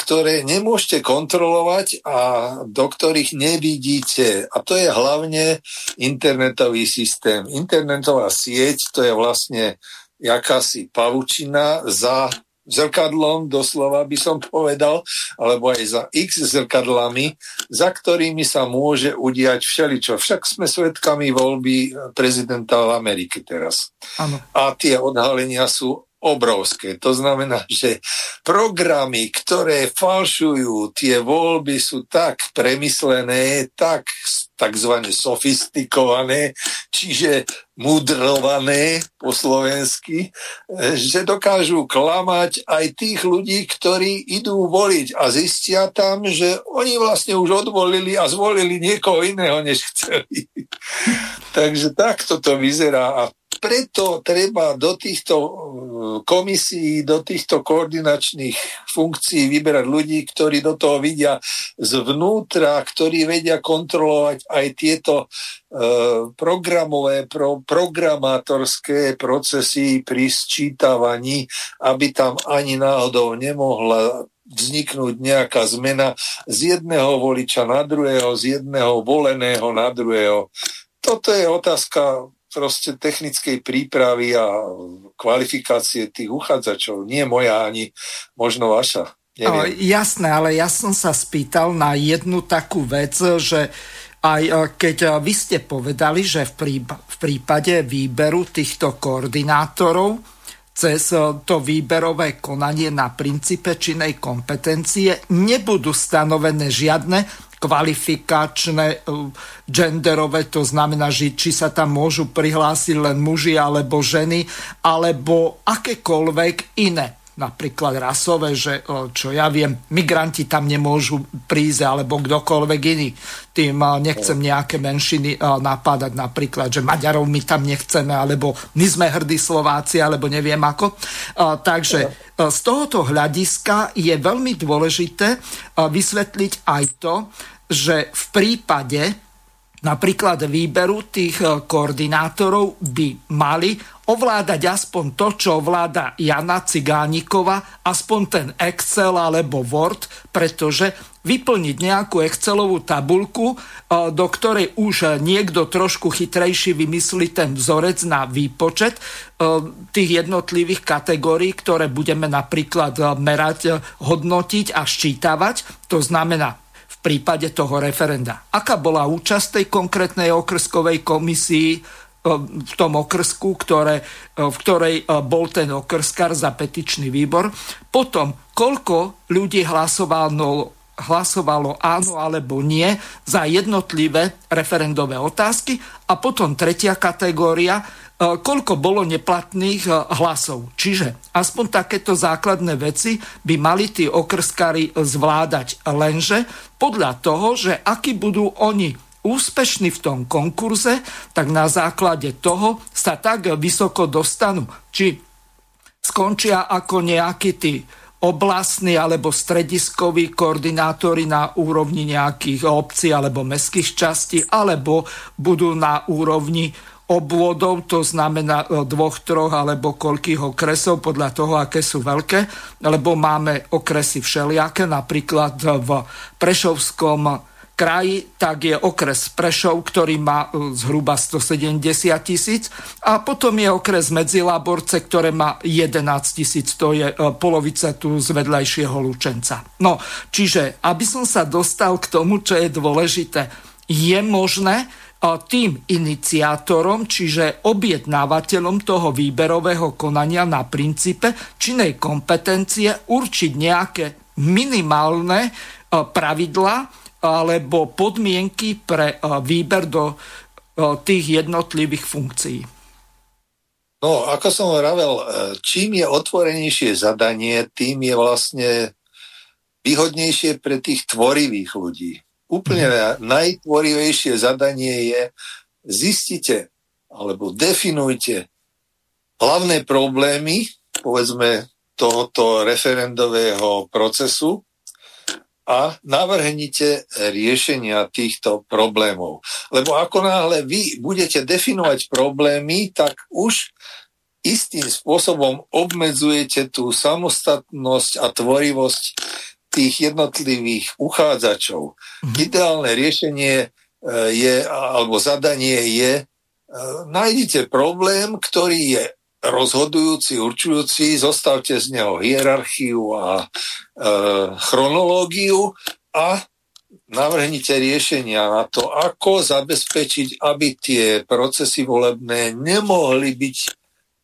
ktoré nemôžete kontrolovať a do ktorých nevidíte. A to je hlavne internetový systém. Internetová sieť to je vlastne jakási pavučina za zrkadlom, doslova by som [laughs] povedal, alebo aj za x zrkadlami, za ktorými sa môže udiať všeličo. Však sme svedkami voľby prezidenta v Amerike teraz. Ano. A tie odhalenia sú obrovské. To znamená, že programy, ktoré falšujú tie voľby, sú tak premyslené, tak takzvané sofistikované, čiže mudrované po slovensky, že dokážu klamať aj tých ľudí, ktorí idú voliť a zistia tam, že oni vlastne už odvolili a zvolili niekoho iného, než chceli. [laughs] Takže takto to vyzerá a preto treba do týchto uh, komisí, do týchto koordinačných funkcií vyberať ľudí, ktorí do toho vidia zvnútra, ktorí vedia kontrolovať aj tieto uh, programové, pro, programátorské procesy pri sčítavaní, aby tam ani náhodou nemohla vzniknúť nejaká zmena z jedného voliča na druhého, z jedného voleného na druhého. Toto je otázka proste technickej prípravy a kvalifikácie tých uchádzačov. Nie moja, ani možno vaša. Neviem. Jasné, ale ja som sa spýtal na jednu takú vec, že aj e, keď e, vy ste povedali, že v prípade výberu týchto koordinátorov cez e, to výberové konanie na princípe činej kompetencie nebudú stanovené žiadne kvalifikačné, genderové, to znamená, že či sa tam môžu prihlásiť len muži alebo ženy, alebo akékoľvek iné napríklad rasové, že čo ja viem, migranti tam nemôžu prísť alebo kdokoľvek iný. Tým nechcem nejaké menšiny napádať napríklad, že Maďarov my tam nechceme, alebo my sme hrdí Slováci, alebo neviem ako. Takže z tohoto hľadiska je veľmi dôležité vysvetliť aj to, že v prípade napríklad výberu tých koordinátorov by mali ovládať aspoň to, čo ovláda Jana Cigánikova, aspoň ten Excel alebo Word, pretože vyplniť nejakú Excelovú tabulku, e, do ktorej už niekto trošku chytrejší vymyslí ten vzorec na výpočet e, tých jednotlivých kategórií, ktoré budeme napríklad e, merať, hodnotiť a ščítavať. To znamená, prípade toho referenda. Aká bola účasť tej konkrétnej okrskovej komisii, v tom okrsku, ktoré, v ktorej e, bol ten okrskar za petičný výbor. Potom, koľko ľudí hlasovalo, hlasovalo áno alebo nie za jednotlivé referendové otázky. A potom tretia kategória, e, koľko bolo neplatných e, hlasov. Čiže aspoň takéto základné veci by mali tí okrskári zvládať. Lenže podľa toho, že aký budú oni úspešní v tom konkurze, tak na základe toho sa tak vysoko dostanú. Či skončia ako nejakí tí oblastní alebo strediskoví koordinátori na úrovni nejakých obcí alebo mestských častí, alebo budú na úrovni obvodov, to znamená e, dvoch, troch alebo koľkých okresov podľa toho, aké sú veľké, lebo máme okresy všelijaké, napríklad v Prešovskom kraji, tak je okres Prešov, ktorý má e, zhruba 170 tisíc a potom je okres Medzilaborce, ktoré má 11 tisíc, to je e, polovica tu z vedľajšieho Lučenca. No, čiže aby som sa dostal k tomu, čo je dôležité, je možné tým iniciátorom, čiže objednávateľom toho výberového konania na princípe činnej kompetencie určiť nejaké minimálne pravidla, alebo podmienky pre výber do tých jednotlivých funkcií? No, ako som hovoril, e, čím je otvorenejšie zadanie, tým je vlastne výhodnejšie pre tých tvorivých ľudí. Úplne najtvorivejšie zadanie je zistite alebo definujte hlavné problémy, povedzme, tohoto referendového procesu a navrhnite riešenia týchto problémov. Lebo ako náhle vy budete definovať problémy, tak už istým spôsobom obmedzujete tú samostatnosť a tvorivosť tých jednotlivých uchádzačov. Mm-hmm. Ideálne riešenie e, je, alebo zadanie je, e, nájdite problém, ktorý je rozhodujúci, určujúci, zostavte z neho hierarchiu a e, chronológiu a navrhnite riešenia na to, ako zabezpečiť, aby tie procesy volebné nemohli byť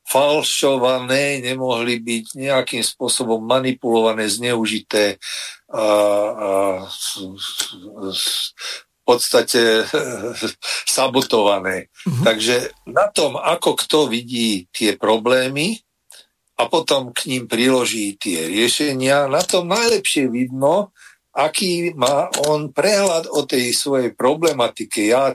falšované, nemohli byť nejakým spôsobom manipulované, zneužité a, a podstate [laughs] sabotované. Mm-hmm. Takže na tom, ako kto vidí tie problémy a potom k ním priloží tie riešenia, na tom najlepšie vidno, aký má on prehľad o tej svojej problematike. Ja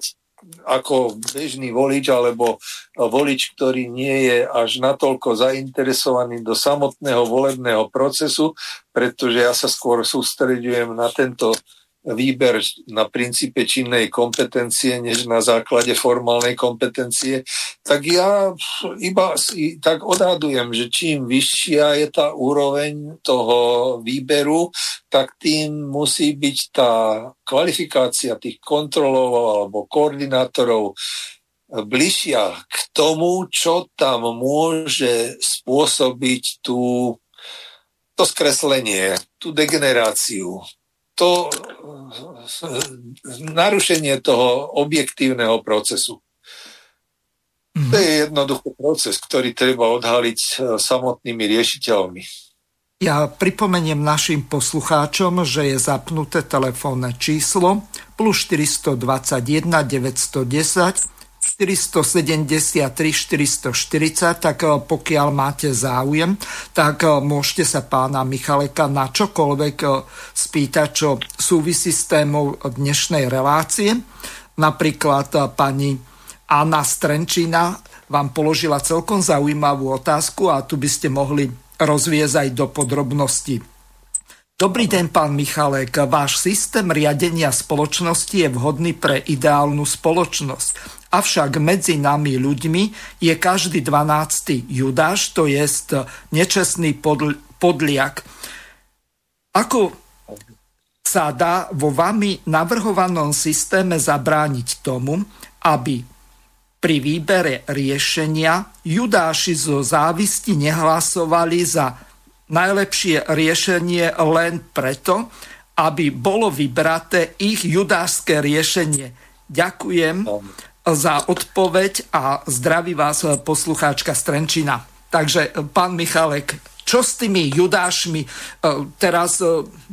ako bežný volič alebo volič, ktorý nie je až natoľko zainteresovaný do samotného volebného procesu, pretože ja sa skôr sústredujem na tento výber na princípe činnej kompetencie, než na základe formálnej kompetencie, tak ja iba tak odhadujem, že čím vyššia je tá úroveň toho výberu, tak tým musí byť tá kvalifikácia tých kontrolov alebo koordinátorov bližšia k tomu, čo tam môže spôsobiť tú, to skreslenie, tú degeneráciu, to narušenie toho objektívneho procesu. To je jednoduchý proces, ktorý treba odhaliť e, samotnými riešiteľmi. Ja pripomeniem našim poslucháčom, že je zapnuté telefónne číslo plus 421 910 473 440, tak eh, pokiaľ máte záujem, tak eh, môžete sa pána Michaleka na čokoľvek eh, spýtať, čo súvisí s témou dnešnej relácie. Napríklad pani Anna Strenčina vám položila celkom zaujímavú otázku a tu by ste mohli rozviezť do podrobností. Dobrý deň, pán Michalek. Váš systém riadenia spoločnosti je vhodný pre ideálnu spoločnosť. Avšak medzi nami ľuďmi je každý 12. judáš, to je nečestný podl- podliak. Ako sa dá vo vami navrhovanom systéme zabrániť tomu, aby pri výbere riešenia judáši zo závisti nehlasovali za najlepšie riešenie len preto, aby bolo vybraté ich judášské riešenie. Ďakujem za odpoveď a zdraví vás poslucháčka Strenčina. Takže, pán Michalek, čo s tými judášmi? Teraz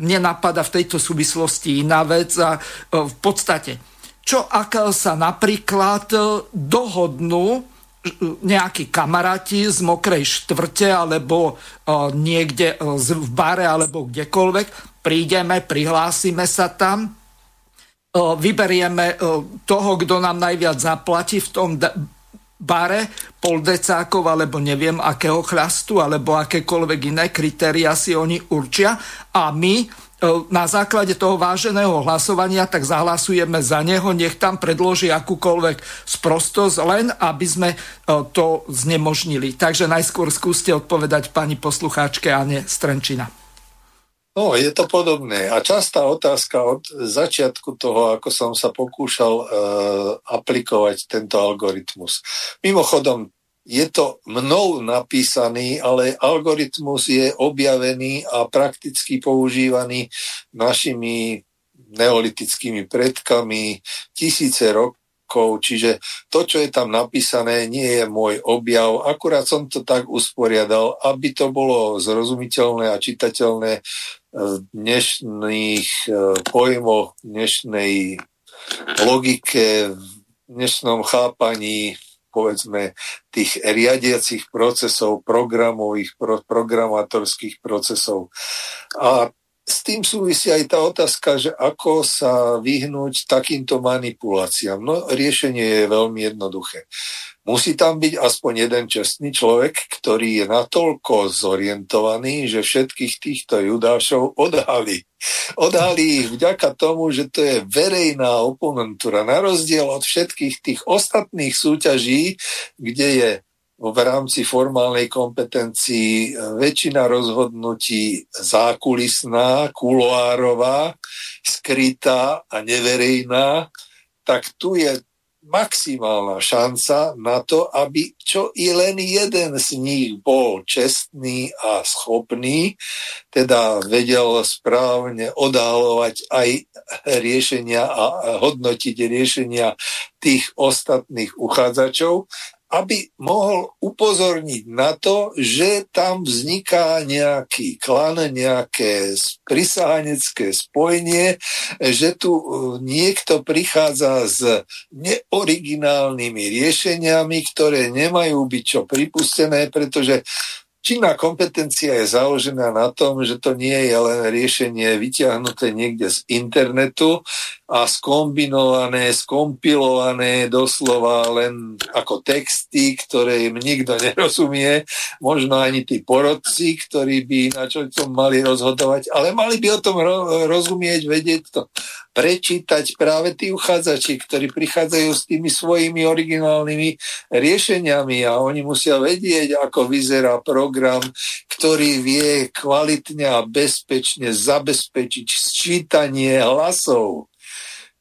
mne napadá v tejto súvislosti iná vec a v podstate čo ak sa napríklad e, dohodnú e, nejakí kamaráti z mokrej štvrte alebo e, niekde v bare alebo kdekoľvek, prídeme, prihlásime sa tam, vyberieme toho, kto nám najviac zaplatí v tom bare, pol decákov alebo neviem akého chlastu alebo akékoľvek iné kritéria si oni určia a my na základe toho váženého hlasovania, tak zahlasujeme za neho, nech tam predloží akúkoľvek sprostosť, len aby sme to znemožnili. Takže najskôr skúste odpovedať pani poslucháčke Ane Strenčina. No, je to podobné. A častá otázka od začiatku toho, ako som sa pokúšal uh, aplikovať tento algoritmus. Mimochodom, je to mnou napísaný, ale algoritmus je objavený a prakticky používaný našimi neolitickými predkami tisíce rokov, čiže to, čo je tam napísané, nie je môj objav. Akurát som to tak usporiadal, aby to bolo zrozumiteľné a čitateľné v dnešných eh, pojmoch, v dnešnej logike, v dnešnom chápaní povedzme tých riadiacich procesov, programových, pro, programátorských procesov. A s tým súvisí aj tá otázka, že ako sa vyhnúť takýmto manipuláciám. No, riešenie je veľmi jednoduché. Musí tam byť aspoň jeden čestný človek, ktorý je natoľko zorientovaný, že všetkých týchto judášov odhalí. Odhalí ich vďaka tomu, že to je verejná oponentúra. Na rozdiel od všetkých tých ostatných súťaží, kde je v rámci formálnej kompetencii väčšina rozhodnutí zákulisná, kuloárová, skrytá a neverejná, tak tu je maximálna šanca na to, aby čo i len jeden z nich bol čestný a schopný, teda vedel správne odhalovať aj riešenia a hodnotiť riešenia tých ostatných uchádzačov aby mohol upozorniť na to, že tam vzniká nejaký klan, nejaké prisáhanecké spojenie, že tu e, niekto prichádza s neoriginálnymi riešeniami, ktoré nemajú byť čo pripustené, pretože Činná kompetencia je založená na tom, že to nie je len riešenie vyťahnuté niekde z internetu a skombinované, skompilované doslova len ako texty, ktoré im nikto nerozumie, možno ani tí porodci, ktorí by na čo tom mali rozhodovať, ale mali by o tom rozumieť, vedieť to prečítať práve tí uchádzači, ktorí prichádzajú s tými svojimi originálnymi riešeniami a oni musia vedieť, ako vyzerá program, ktorý vie kvalitne a bezpečne zabezpečiť sčítanie hlasov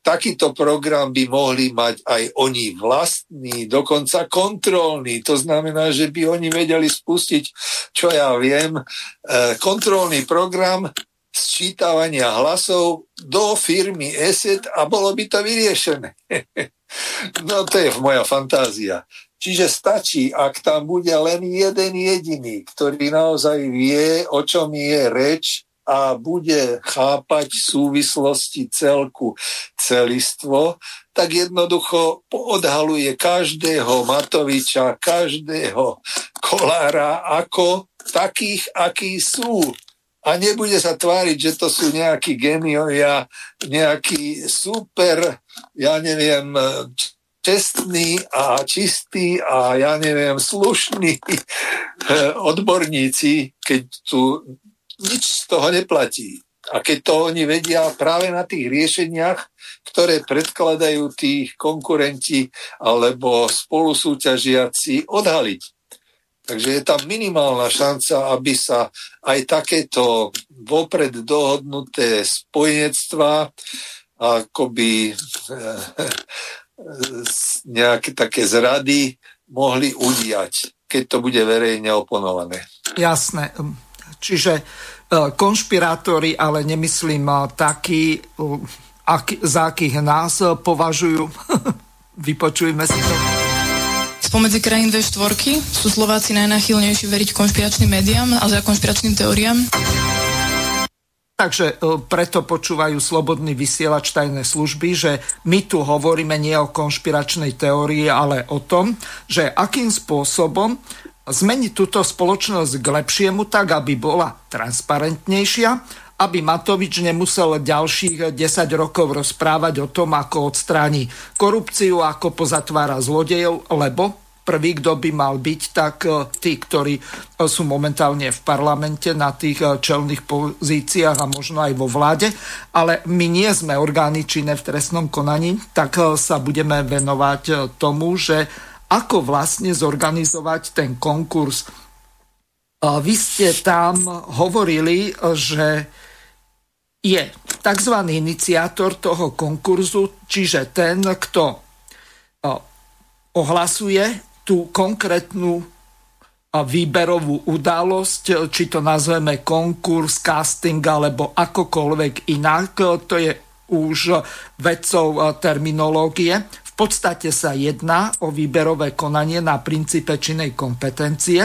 takýto program by mohli mať aj oni vlastný, dokonca kontrolný. To znamená, že by oni vedeli spustiť, čo ja viem, eh, kontrolný program sčítavania hlasov do firmy ESET a bolo by to vyriešené. [laughs] no to je moja fantázia. Čiže stačí, ak tam bude len jeden jediný, ktorý naozaj vie, o čom je reč a bude chápať súvislosti celku celistvo, tak jednoducho odhaluje každého Matoviča, každého Kolára ako takých, akí sú. A nebude sa tváriť, že to sú nejakí geniovia, nejakí super, ja neviem, čestní a čistí a ja neviem, slušní [laughs] odborníci, keď tu nič z toho neplatí. A keď to oni vedia práve na tých riešeniach, ktoré predkladajú tých konkurenti alebo spolusúťažiaci odhaliť. Takže je tam minimálna šanca, aby sa aj takéto vopred dohodnuté spojenectvá akoby nejaké také zrady mohli udiať, keď to bude verejne oponované. Jasné. Čiže e, konšpirátori, ale nemyslím e, takí, e, ak, za akých nás považujú. [laughs] Vypočujme si to. Spomedzi krajín V4 sú Slováci najnáchylnejší veriť konšpiračným médiám a za konšpiračným teóriám? Takže preto počúvajú slobodný vysielač tajné služby, že my tu hovoríme nie o konšpiračnej teórii, ale o tom, že akým spôsobom zmeniť túto spoločnosť k lepšiemu tak, aby bola transparentnejšia, aby Matovič nemusel ďalších 10 rokov rozprávať o tom, ako odstráni korupciu, ako pozatvára zlodejov, lebo prvý, kto by mal byť, tak e, tí, ktorí e, sú momentálne v parlamente na tých e, čelných pozíciách a možno aj vo vláde, ale my nie sme orgány činné v trestnom konaní, tak sa budeme venovať tomu, že ako vlastne zorganizovať ten konkurs. Vy ste tam hovorili, že je tzv. iniciátor toho konkurzu, čiže ten, kto ohlasuje tú konkrétnu výberovú udalosť, či to nazveme konkurs, casting alebo akokoľvek inak, to je už vedcov terminológie podstate sa jedná o výberové konanie na princípe činej kompetencie,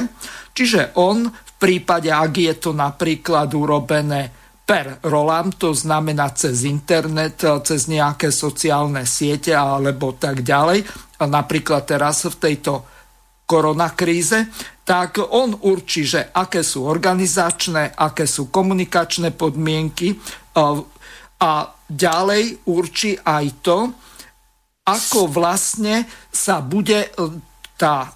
čiže on v prípade, ak je to napríklad urobené per rolam, to znamená cez internet, cez nejaké sociálne siete alebo tak ďalej, napríklad teraz v tejto koronakríze, tak on určí, že aké sú organizačné, aké sú komunikačné podmienky a ďalej určí aj to, ako vlastne sa bude e, tá,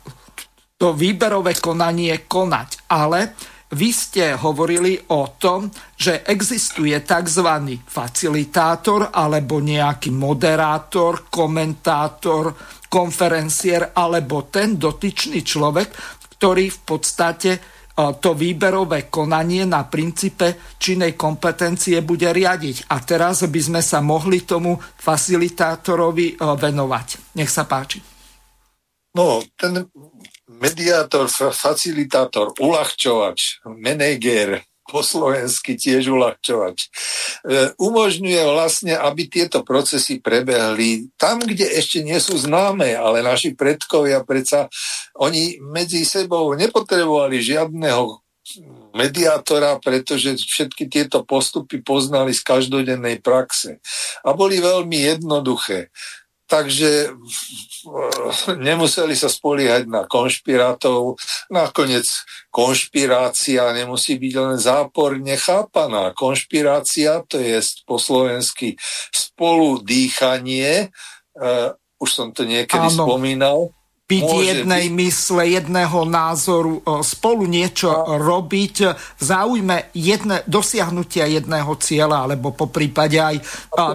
to výberové konanie konať. Ale vy ste hovorili o tom, že existuje tzv. facilitátor alebo nejaký moderátor, komentátor, konferencier alebo ten dotyčný človek, ktorý v podstate to výberové konanie na princípe činnej kompetencie bude riadiť. A teraz by sme sa mohli tomu facilitátorovi venovať. Nech sa páči. No, ten mediátor, facilitátor, uľahčovač, meneger, po slovensky tiež uľahčovať. E, umožňuje vlastne, aby tieto procesy prebehli tam, kde ešte nie sú známe, ale naši predkovia predsa, oni medzi sebou nepotrebovali žiadneho mediátora, pretože všetky tieto postupy poznali z každodennej praxe a boli veľmi jednoduché. Takže eh, nemuseli sa spoliehať na konšpirátov. Nakoniec konšpirácia nemusí byť len záporne chápaná. Konšpirácia, to je po slovensky spoludýchanie, uh, už som to niekedy Áno. spomínal, byť jednej byť... mysle, jedného názoru, eh, spolu niečo a... robiť v záujme jedne, dosiahnutia jedného cieľa, alebo po prípade aj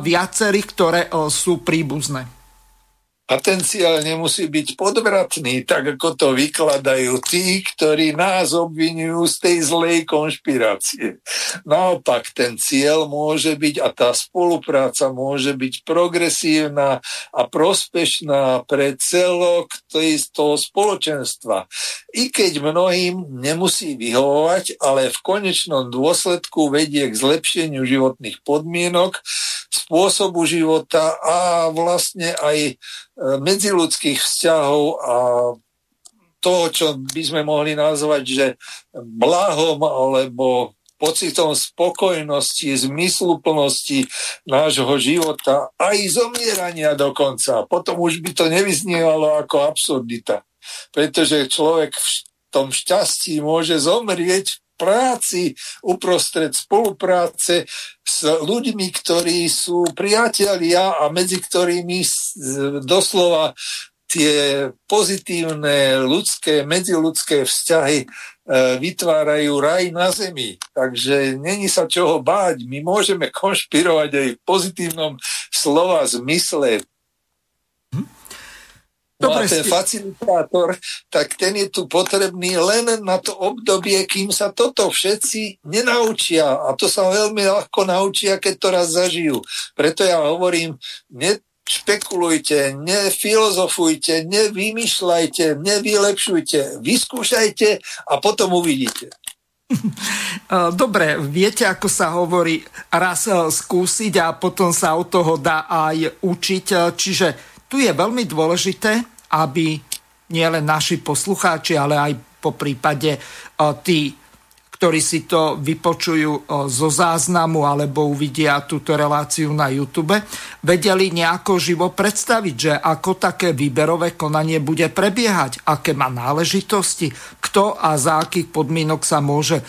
viacerých, ktoré sú príbuzné. Cieľ nemusí byť podvratný, tak ako to vykladajú tí, ktorí nás obvinujú z tej zlej konšpirácie. Naopak, ten cieľ môže byť a tá spolupráca môže byť progresívna a prospešná pre celok toho spoločenstva. I keď mnohým nemusí vyhovovať, ale v konečnom dôsledku vedie k zlepšeniu životných podmienok, spôsobu života a vlastne aj medziludských vzťahov a toho, čo by sme mohli nazvať, že blahom alebo pocitom spokojnosti, zmysluplnosti nášho života, aj zomierania dokonca. Potom už by to nevyznievalo ako absurdita. Pretože človek v tom šťastí môže zomrieť práci uprostred spolupráce s ľuďmi, ktorí sú priatelia a medzi ktorými doslova tie pozitívne ľudské, medziludské vzťahy E, vytvárajú raj na zemi. Takže není sa čoho báť. My môžeme konšpirovať aj v pozitívnom slova zmysle. No a ten facilitátor, tak ten je tu potrebný len na to obdobie, kým sa toto všetci nenaučia. A to sa veľmi ľahko naučia, keď to raz zažijú. Preto ja hovorím, ne, špekulujte, nefilozofujte, nevymýšľajte, nevylepšujte, vyskúšajte a potom uvidíte. [laughs] Dobre, viete, ako sa hovorí, raz e, skúsiť a potom sa od toho dá aj učiť. E, čiže tu je veľmi dôležité, aby nielen naši poslucháči, ale aj po prípade e, tí ktorí si to vypočujú zo záznamu alebo uvidia túto reláciu na YouTube, vedeli nejako živo predstaviť, že ako také výberové konanie bude prebiehať, aké má náležitosti, kto a za akých podmienok sa môže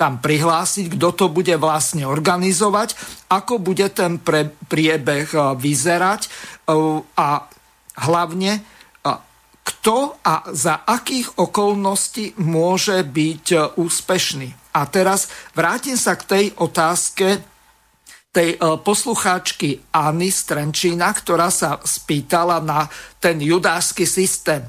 tam prihlásiť, kto to bude vlastne organizovať, ako bude ten pre, priebeh vyzerať a hlavne kto a za akých okolností môže byť úspešný. A teraz vrátim sa k tej otázke tej e, poslucháčky Anny Strenčína, ktorá sa spýtala na ten judášsky systém.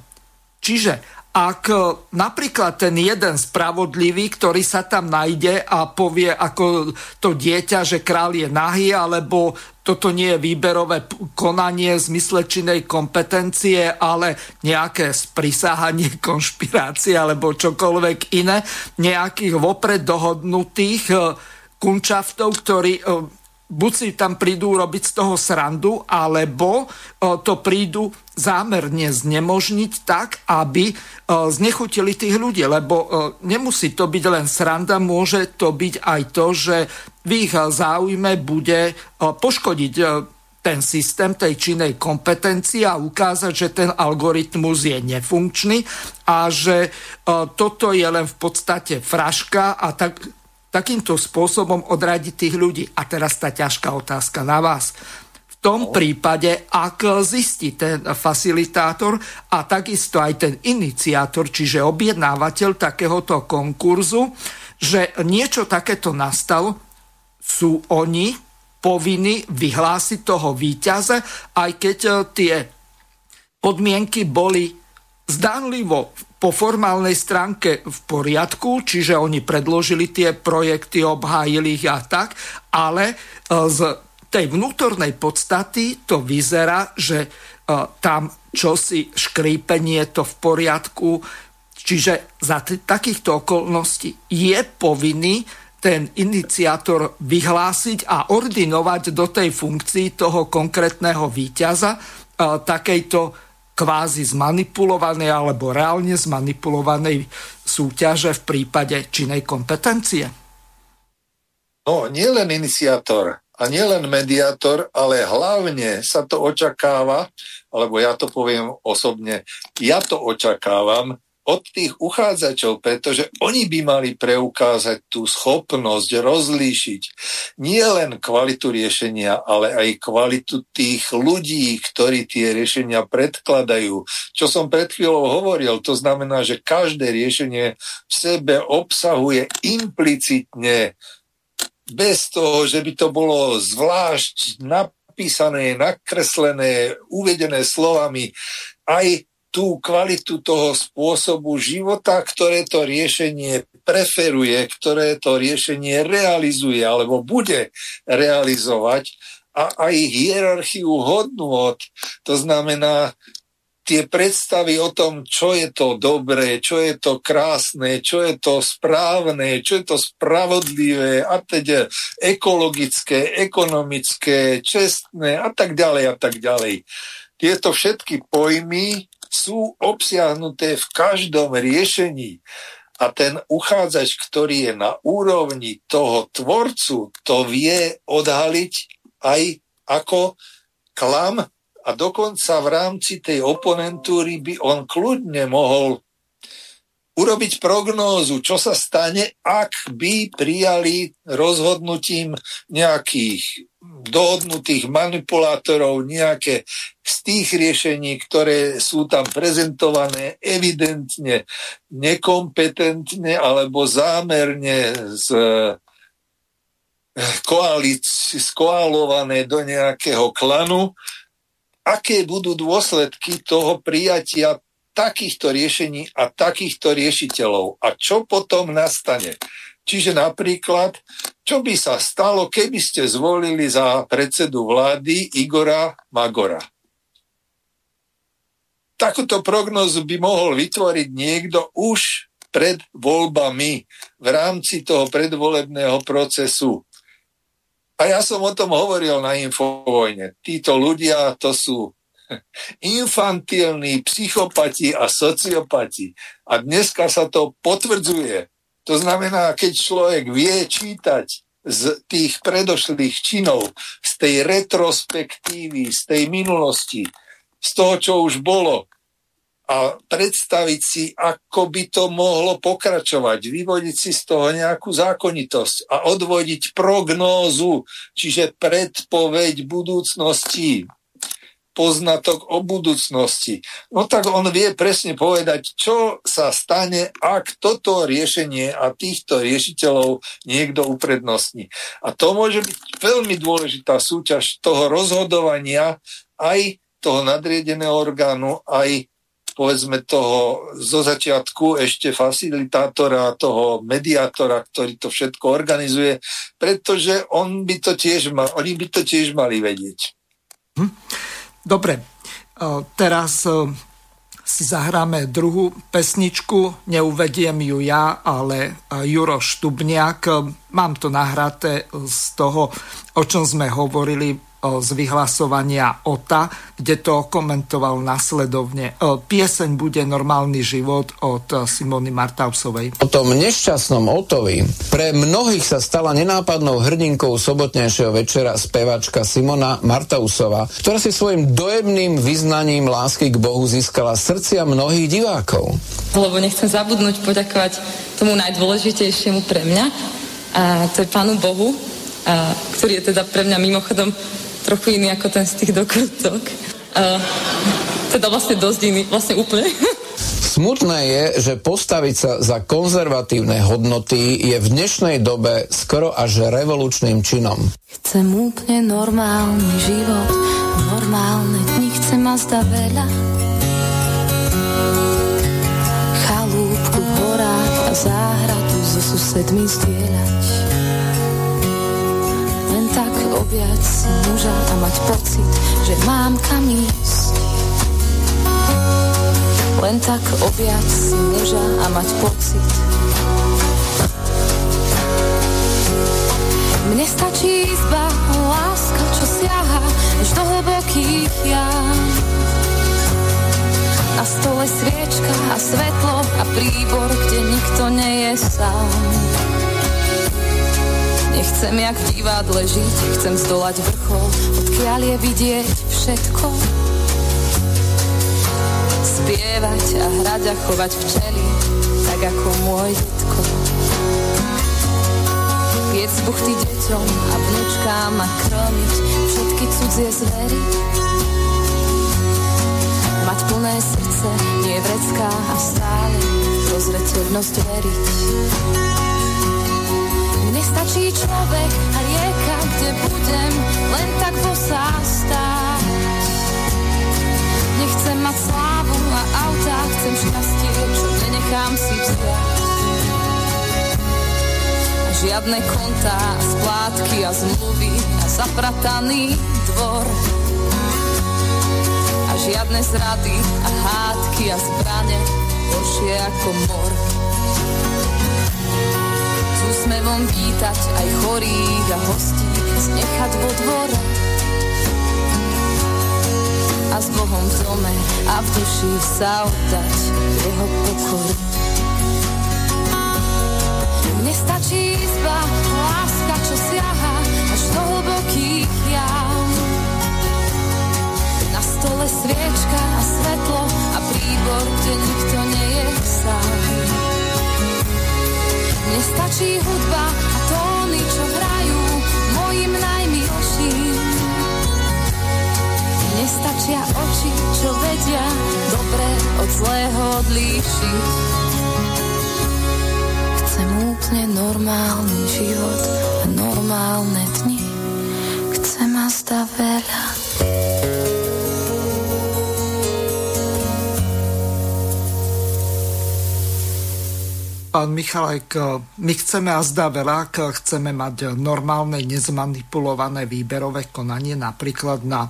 Čiže ak e, napríklad ten jeden spravodlivý, ktorý sa tam nájde a povie ako to dieťa, že král je nahý, alebo toto nie je výberové konanie v zmysle kompetencie, ale nejaké sprisahanie [laughs] konšpirácie alebo čokoľvek iné, nejakých vopred dohodnutých e, kunčaftov, ktorí e, buď si tam prídu robiť z toho srandu, alebo to prídu zámerne znemožniť tak, aby znechutili tých ľudí, lebo nemusí to byť len sranda, môže to byť aj to, že v ich záujme bude poškodiť ten systém tej činej kompetencie a ukázať, že ten algoritmus je nefunkčný a že toto je len v podstate fraška a tak, takýmto spôsobom odradiť tých ľudí. A teraz tá ťažká otázka na vás tom no. prípade, ak zistí ten facilitátor a takisto aj ten iniciátor, čiže objednávateľ takéhoto konkurzu, že niečo takéto nastalo, sú oni povinní vyhlásiť toho víťaza, aj keď e, tie podmienky boli zdánlivo po formálnej stránke v poriadku, čiže oni predložili tie projekty, obhájili ich a tak, ale e, z tej vnútornej podstaty to vyzerá, že e, tam čosi škrípenie to v poriadku, čiže za t- takýchto okolností je povinný ten iniciátor vyhlásiť a ordinovať do tej funkcii toho konkrétneho víťaza e, takejto kvázi zmanipulovanej alebo reálne zmanipulovanej súťaže v prípade činej kompetencie? No, nie len iniciátor a nielen mediátor, ale hlavne sa to očakáva, alebo ja to poviem osobne, ja to očakávam od tých uchádzačov, pretože oni by mali preukázať tú schopnosť rozlíšiť nie len kvalitu riešenia, ale aj kvalitu tých ľudí, ktorí tie riešenia predkladajú. Čo som pred chvíľou hovoril, to znamená, že každé riešenie v sebe obsahuje implicitne bez toho, že by to bolo zvlášť napísané, nakreslené, uvedené slovami, aj tú kvalitu toho spôsobu života, ktoré to riešenie preferuje, ktoré to riešenie realizuje alebo bude realizovať a aj hierarchiu hodnôt. To znamená, tie predstavy o tom, čo je to dobré, čo je to krásne, čo je to správne, čo je to spravodlivé a teda ekologické, ekonomické, čestné a tak ďalej a tak ďalej. Tieto všetky pojmy sú obsiahnuté v každom riešení. A ten uchádzač, ktorý je na úrovni toho tvorcu, to vie odhaliť aj ako klam a dokonca v rámci tej oponentúry by on kľudne mohol urobiť prognózu, čo sa stane, ak by prijali rozhodnutím nejakých dohodnutých manipulátorov nejaké z tých riešení, ktoré sú tam prezentované evidentne nekompetentne alebo zámerne z koalic, skoálované do nejakého klanu, aké budú dôsledky toho prijatia takýchto riešení a takýchto riešiteľov. A čo potom nastane? Čiže napríklad, čo by sa stalo, keby ste zvolili za predsedu vlády Igora Magora? Takúto prognozu by mohol vytvoriť niekto už pred voľbami v rámci toho predvolebného procesu. A ja som o tom hovoril na Infovojne. Títo ľudia, to sú infantilní psychopati a sociopati. A dneska sa to potvrdzuje. To znamená, keď človek vie čítať z tých predošlých činov, z tej retrospektívy, z tej minulosti, z toho, čo už bolo, a predstaviť si, ako by to mohlo pokračovať, vyvodiť si z toho nejakú zákonitosť a odvodiť prognózu, čiže predpoveď budúcnosti, poznatok o budúcnosti. No tak on vie presne povedať, čo sa stane, ak toto riešenie a týchto riešiteľov niekto uprednostní. A to môže byť veľmi dôležitá súťaž toho rozhodovania aj toho nadriedeného orgánu, aj povedzme toho zo začiatku ešte facilitátora, toho mediátora, ktorý to všetko organizuje, pretože on by to tiež mal, oni by to tiež mali vedieť. Hm. Dobre, teraz si zahráme druhú pesničku, neuvediem ju ja, ale Juro Štubniak. Mám to nahraté z toho, o čom sme hovorili z vyhlasovania OTA, kde to komentoval nasledovne. Pieseň bude normálny život od Simony Martausovej. O tom nešťastnom Otovi pre mnohých sa stala nenápadnou hrdinkou sobotnejšieho večera spevačka Simona Martausova, ktorá si svojim dojemným vyznaním lásky k Bohu získala srdcia mnohých divákov. Lebo nechcem zabudnúť poďakovať tomu najdôležitejšiemu pre mňa, a to je Pánu Bohu, a, ktorý je teda pre mňa mimochodom trochu iný ako ten z tých dokrutok. Uh, teda vlastne dosť iný, vlastne úplne. Smutné je, že postaviť sa za konzervatívne hodnoty je v dnešnej dobe skoro až revolučným činom. Chcem úplne normálny život, normálne dni chcem ma zda veľa. Chalúbku v horách a záhradu so susedmi zdieľať si muža a mať pocit, že mám kam ísť. Len tak objať si muža a mať pocit. Mne stačí izba, láska, čo siaha až do hlbokých jam. Na stole sviečka a svetlo a príbor, kde nikto nie je sám. Nechcem jak v divadle žiť, chcem zdolať vrchol, odkiaľ je vidieť všetko. Spievať a hrať a chovať včely, tak ako môj detko. Piec buchty deťom a vnúčkám a krmiť všetky cudzie zvery. Mať plné srdce, nie vrecká a stále prozreteľnosť veriť Stačí človek a rieka, kde budem len tak vosá stáť. Nechcem mať slávu a auta, chcem šťastie, čo nenechám si vziať. A žiadne kontá, splátky a zmluvy a zaprataný dvor. A žiadne zrady a hádky a zbrane, božie ako mor úsmevom vítať aj chorých a hostí, znechať vo dvore. A s Bohom v dome a v duši sa oddať jeho pokoru. Mne stačí izba, láska, čo siaha až do hlbokých jam. Na stole sviečka a svetlo a príbor, kde nikto nie je sám. Mne stačí hudba a tóny, čo hrajú mojim najmilším. Nestačia oči, čo vedia dobre od zlého odlíšiť. Chcem úplne normálny život a normálne dni. Chcem a veľa. Pán Michalek, my chceme a zdá veľa, ak chceme mať normálne, nezmanipulované výberové konanie, napríklad na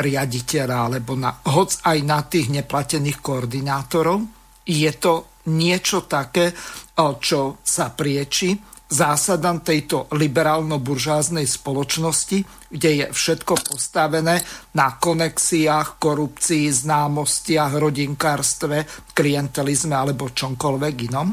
riaditeľa alebo na, hoc aj na tých neplatených koordinátorov. Je to niečo také, čo sa prieči zásadám tejto liberálno-buržáznej spoločnosti, kde je všetko postavené na konexiách, korupcii, známostiach, rodinkárstve, klientelizme alebo čomkoľvek inom?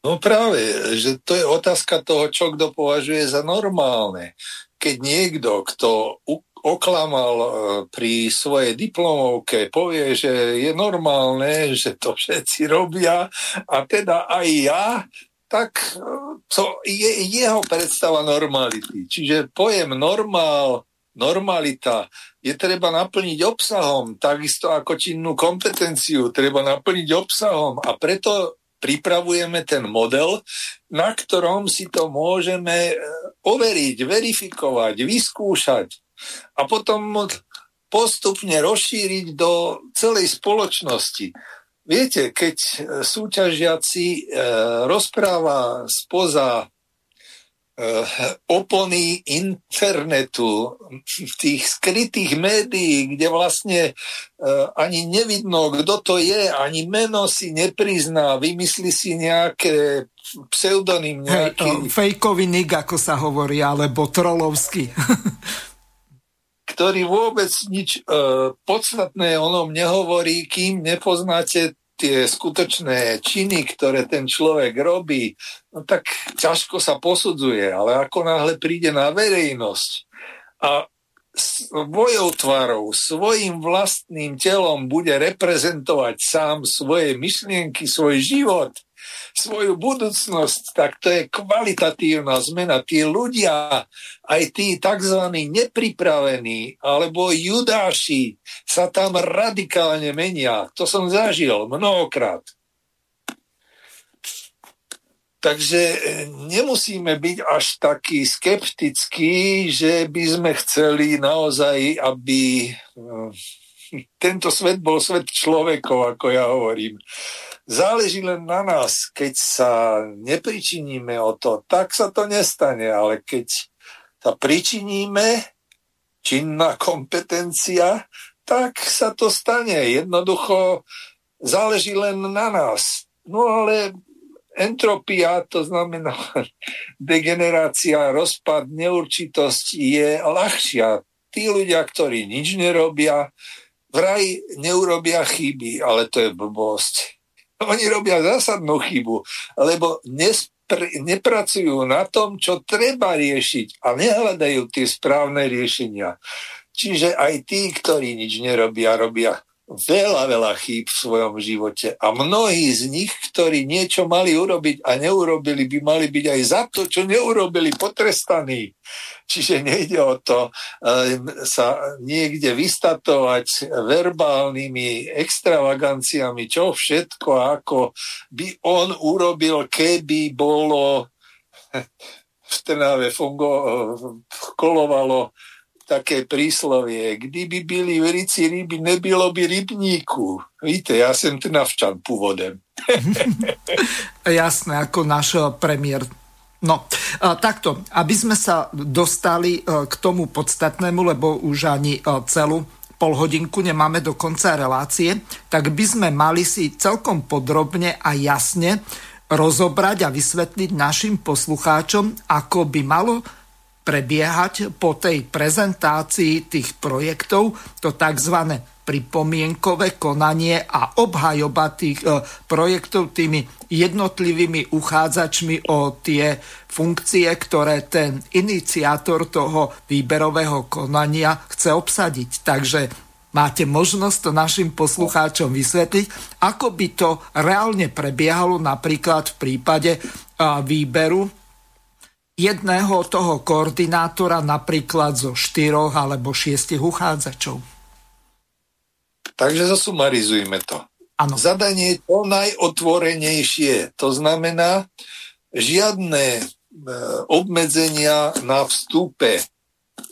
No práve, že to je otázka toho, čo kto považuje za normálne. Keď niekto, kto oklamal e, pri svojej diplomovke, povie, že je normálne, že to všetci robia a teda aj ja, tak e, to je jeho predstava normality. Čiže pojem normál, normalita je treba naplniť obsahom, takisto ako činnú kompetenciu treba naplniť obsahom a preto pripravujeme ten model, na ktorom si to môžeme e, overiť, verifikovať, vyskúšať a potom postupne rozšíriť do celej spoločnosti. Viete, keď súťažiaci e, rozpráva spoza opony internetu, tých skrytých médií, kde vlastne eh, ani nevidno, kto to je, ani meno si neprizná, vymyslí si nejaké pseudonym, nejaký... Hej, fejkový nik, ako sa hovorí, alebo trolovský. [laughs] ktorý vôbec nič uh, podstatné o ňom nehovorí, kým nepoznáte tie skutočné činy, ktoré ten človek robí, no tak ťažko sa posudzuje, ale ako náhle príde na verejnosť a svojou tvarou, svojim vlastným telom bude reprezentovať sám svoje myšlienky, svoj život, svoju budúcnosť, tak to je kvalitatívna zmena. Tí ľudia, aj tí tzv. nepripravení alebo judáši sa tam radikálne menia. To som zažil mnohokrát. Takže e, nemusíme byť až takí skeptickí, že by sme chceli naozaj, aby e, tento svet bol svet človekov, ako ja hovorím. Záleží len na nás. Keď sa nepričiníme o to, tak sa to nestane, ale keď sa pričiníme, činná kompetencia, tak sa to stane. Jednoducho záleží len na nás. No ale entropia, to znamená [laughs] degenerácia, rozpad, neurčitosť je ľahšia. Tí ľudia, ktorí nič nerobia, vraj neurobia chyby, ale to je blbosť [laughs] oni robia zásadnú chybu, lebo nespr- nepracujú na tom, čo treba riešiť a nehľadajú tie správne riešenia. Čiže aj tí, ktorí nič nerobia, robia veľa, veľa chýb v svojom živote a mnohí z nich, ktorí niečo mali urobiť a neurobili, by mali byť aj za to, čo neurobili, potrestaní. Čiže nejde o to um, sa niekde vystatovať verbálnymi extravaganciami, čo všetko, ako by on urobil, keby bolo [laughs] v Trnave fungo, kolovalo také príslovie, kdyby byli v rici ryby, nebylo by rybníku. Víte, ja som trnavčan pôvodem. [laughs] Jasné, ako náš premiér. No, takto, aby sme sa dostali eh, k tomu podstatnému, lebo už ani celú pol hodinku nemáme do konca relácie, tak by sme mali si celkom podrobne a jasne rozobrať a vysvetliť našim poslucháčom, ako by malo prebiehať po tej prezentácii tých projektov, to tzv. pripomienkové konanie a obhajoba tých e, projektov tými jednotlivými uchádzačmi o tie funkcie, ktoré ten iniciátor toho výberového konania chce obsadiť. Takže máte možnosť to našim poslucháčom vysvetliť, ako by to reálne prebiehalo napríklad v prípade výberu jedného toho koordinátora napríklad zo štyroch alebo šiestich uchádzačov. Takže zasumarizujme to. Ano. Zadanie je to najotvorenejšie. To znamená, žiadne e, obmedzenia na vstupe.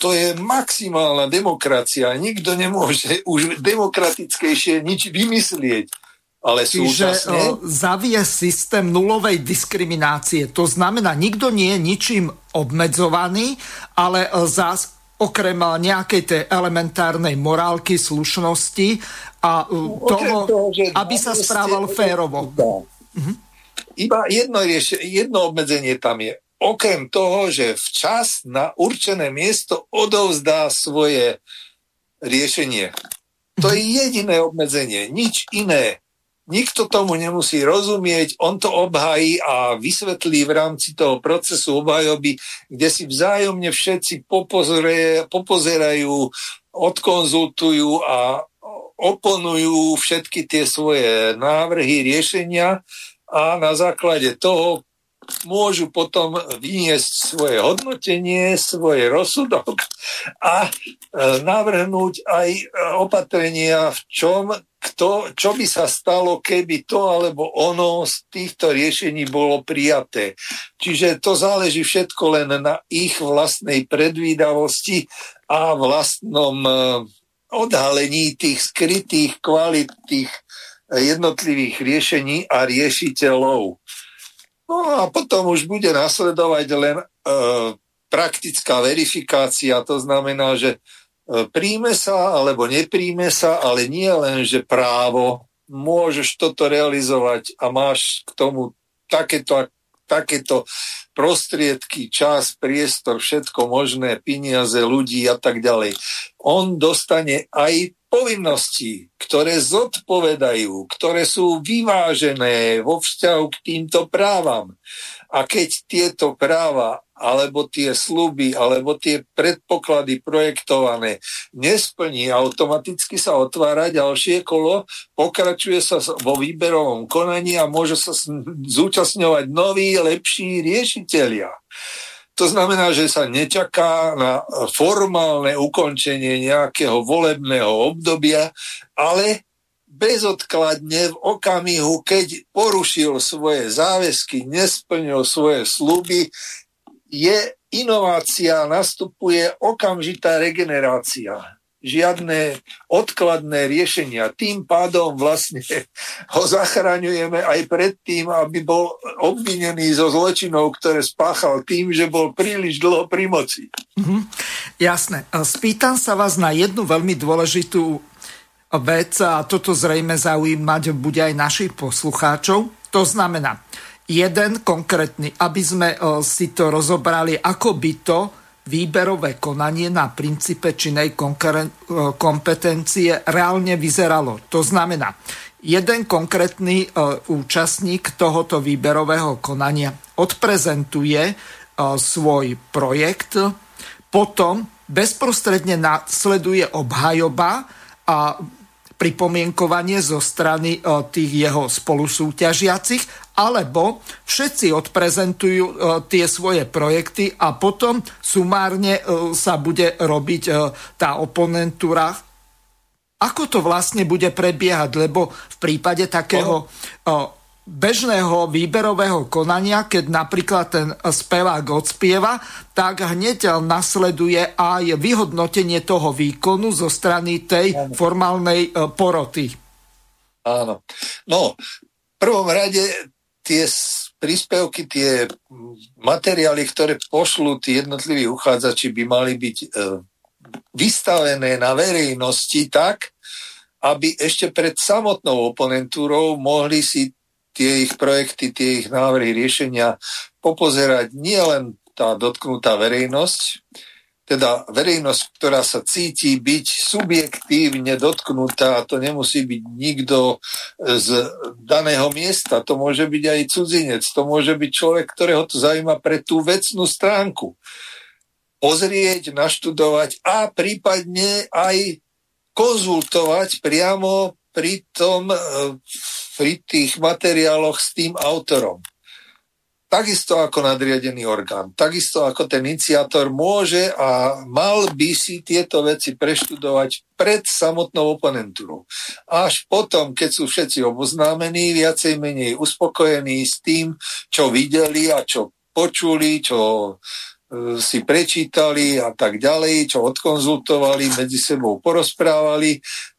To je maximálna demokracia. Nikto nemôže už demokratickejšie nič vymyslieť. Ale súčasne... Čiže zavie systém nulovej diskriminácie. To znamená, nikto nie je ničím obmedzovaný, ale zás okrem nejakej tej elementárnej morálky, slušnosti a uh, toho, toho aby sa správal férovo. Mhm. Iba jedno, rieš- jedno obmedzenie tam je. Okrem toho, že včas na určené miesto odovzdá svoje riešenie. To je jediné obmedzenie, nič iné. Nikto tomu nemusí rozumieť, on to obhají a vysvetlí v rámci toho procesu obhajoby, kde si vzájomne všetci popozerajú, odkonzultujú a oponujú všetky tie svoje návrhy, riešenia a na základe toho môžu potom vyniesť svoje hodnotenie, svoj rozsudok a e, navrhnúť aj e, opatrenia, v čom, kto, čo by sa stalo, keby to alebo ono z týchto riešení bolo prijaté. Čiže to záleží všetko len na ich vlastnej predvídavosti a vlastnom e, odhalení tých skrytých kvalit tých jednotlivých riešení a riešiteľov. No a potom už bude nasledovať len e, praktická verifikácia, to znamená, že e, príjme sa alebo nepríjme sa, ale nie len, že právo, môžeš toto realizovať a máš k tomu takéto takéto prostriedky, čas, priestor, všetko možné, peniaze, ľudí a tak ďalej. On dostane aj povinnosti, ktoré zodpovedajú, ktoré sú vyvážené vo vzťahu k týmto právam. A keď tieto práva alebo tie sluby, alebo tie predpoklady projektované nesplní, automaticky sa otvára ďalšie kolo, pokračuje sa vo výberovom konaní a môže sa zúčastňovať noví, lepší riešitelia. To znamená, že sa nečaká na formálne ukončenie nejakého volebného obdobia, ale bezodkladne v okamihu, keď porušil svoje záväzky, nesplnil svoje sluby, je inovácia, nastupuje okamžitá regenerácia. Žiadne odkladné riešenia. Tým pádom vlastne [laughs] ho zachraňujeme aj pred tým, aby bol obvinený zo zločinov, ktoré spáchal tým, že bol príliš dlho pri moci. Mhm, jasné. Spýtam sa vás na jednu veľmi dôležitú vec a toto zrejme zaujímať bude aj našich poslucháčov. To znamená, jeden konkrétny, aby sme e, si to rozobrali, ako by to výberové konanie na princípe činej e, kompetencie reálne vyzeralo. To znamená, jeden konkrétny e, účastník tohoto výberového konania odprezentuje svoj projekt, potom bezprostredne nasleduje obhajoba a pripomienkovanie zo strany tých jeho spolusúťažiacich alebo všetci odprezentujú e, tie svoje projekty a potom sumárne e, sa bude robiť e, tá oponentúra. Ako to vlastne bude prebiehať? Lebo v prípade takého bežného výberového konania, keď napríklad ten spevák odspieva, tak hneď nasleduje aj vyhodnotenie toho výkonu zo strany tej formálnej poroty. Áno. No, v prvom rade tie príspevky, tie materiály, ktoré pošlú tí jednotliví uchádzači, by mali byť e, vystavené na verejnosti tak, aby ešte pred samotnou oponentúrou mohli si tie ich projekty, tie ich návrhy riešenia popozerať nielen tá dotknutá verejnosť, teda verejnosť, ktorá sa cíti byť subjektívne dotknutá, to nemusí byť nikto z daného miesta, to môže byť aj cudzinec, to môže byť človek, ktorého to zaujíma pre tú vecnú stránku. Pozrieť, naštudovať a prípadne aj konzultovať priamo pri, tom, e, pri tých materiáloch s tým autorom takisto ako nadriadený orgán, takisto ako ten iniciátor môže a mal by si tieto veci preštudovať pred samotnou oponentúrou. Až potom, keď sú všetci oboznámení, viacej menej uspokojení s tým, čo videli a čo počuli, čo e, si prečítali a tak ďalej, čo odkonzultovali, medzi sebou porozprávali,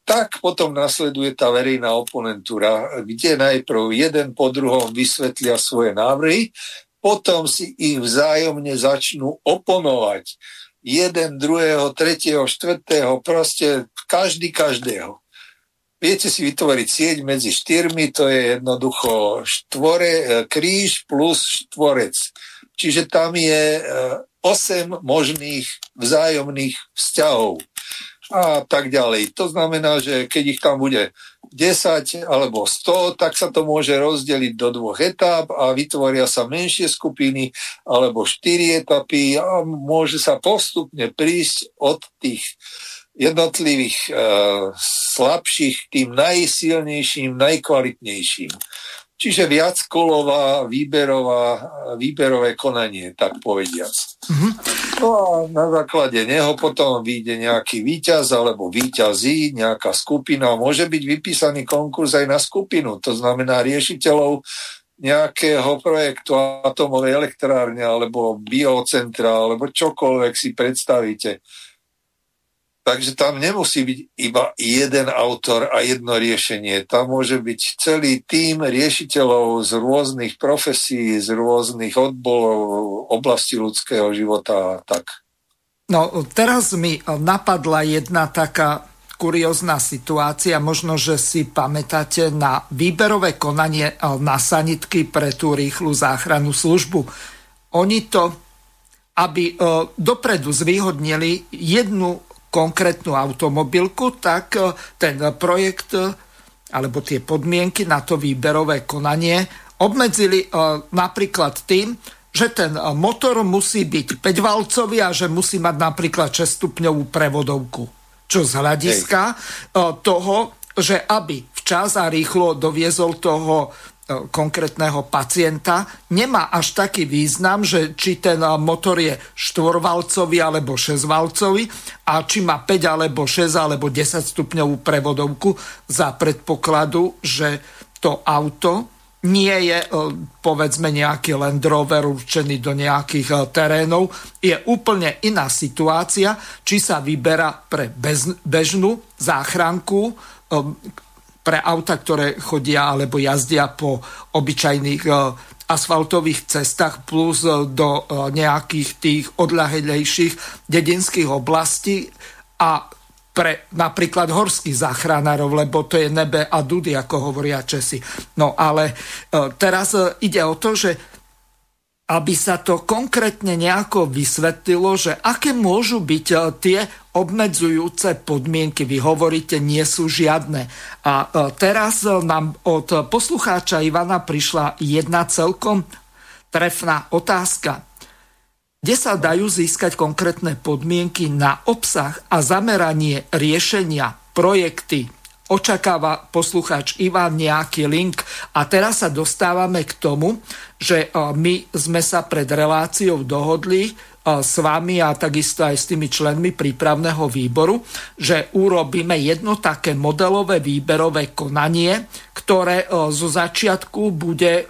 tak potom nasleduje tá verejná oponentúra, kde najprv jeden po druhom vysvetlia svoje návrhy, potom si ich vzájomne začnú oponovať. Jeden, druhého, tretieho, štvrtého, proste každý každého. Viete si vytvoriť sieť medzi štyrmi, to je jednoducho štvore, e, kríž plus štvorec. Čiže tam je 8 e, možných vzájomných vzťahov a tak ďalej. To znamená, že keď ich tam bude 10 alebo 100, tak sa to môže rozdeliť do dvoch etáp a vytvoria sa menšie skupiny alebo 4 etapy a môže sa postupne prísť od tých jednotlivých e, slabších tým najsilnejším, najkvalitnejším. Čiže viac kolová výberová, výberové konanie, tak povediac. Mm-hmm. No a na základe neho potom vyjde nejaký výťaz alebo výťazí, nejaká skupina. Môže byť vypísaný konkurs aj na skupinu, to znamená riešiteľov nejakého projektu atomovej elektrárne alebo biocentra alebo čokoľvek si predstavíte Takže tam nemusí byť iba jeden autor a jedno riešenie. Tam môže byť celý tím riešiteľov z rôznych profesí, z rôznych odborov, oblasti ľudského života a tak. No, teraz mi napadla jedna taká kuriózna situácia. Možno, že si pamätáte na výberové konanie na sanitky pre tú rýchlu záchranu službu. Oni to, aby dopredu zvýhodnili jednu konkrétnu automobilku, tak e, ten projekt e, alebo tie podmienky na to výberové konanie obmedzili e, napríklad tým, že ten motor musí byť 5-valcový a že musí mať napríklad 6-stupňovú prevodovku. Čo z hľadiska Hej. toho, že aby včas a rýchlo doviezol toho konkrétneho pacienta nemá až taký význam, že či ten motor je štvorvalcový alebo šesťvalcový a či má 5 alebo 6 alebo 10 stupňovú prevodovku za predpokladu, že to auto nie je e, povedzme nejaký Land Rover určený do nejakých e, terénov. Je úplne iná situácia, či sa vyberá pre bežnú záchranku, pre auta, ktoré chodia alebo jazdia po obyčajných e, asfaltových cestách plus e, do e, nejakých tých odľahelejších dedinských oblastí a pre napríklad horských záchranárov, lebo to je nebe a dudy, ako hovoria Česi. No ale teraz ide o to, že aby sa to konkrétne nejako vysvetlilo, že aké môžu byť e, tie obmedzujúce podmienky. Vy hovoríte, nie sú žiadne. A e, teraz e, nám od poslucháča Ivana prišla jedna celkom trefná otázka. Kde sa dajú získať konkrétne podmienky na obsah a zameranie riešenia projekty očakáva poslucháč Ivan nejaký link. A teraz sa dostávame k tomu, že e, my sme sa pred reláciou dohodli e, s vami a takisto aj s tými členmi prípravného výboru, že urobíme jedno také modelové výberové konanie, ktoré e, zo začiatku bude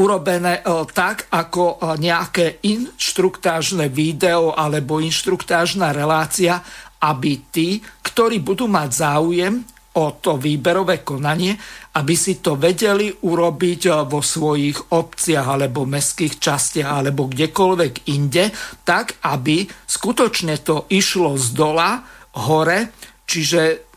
urobené tak, ako nejaké inštruktážne video alebo inštruktážna relácia aby tí, ktorí budú mať záujem o to výberové konanie, aby si to vedeli urobiť eh, vo svojich obciach alebo mestských častiach alebo kdekoľvek inde, tak aby skutočne to išlo z dola hore, čiže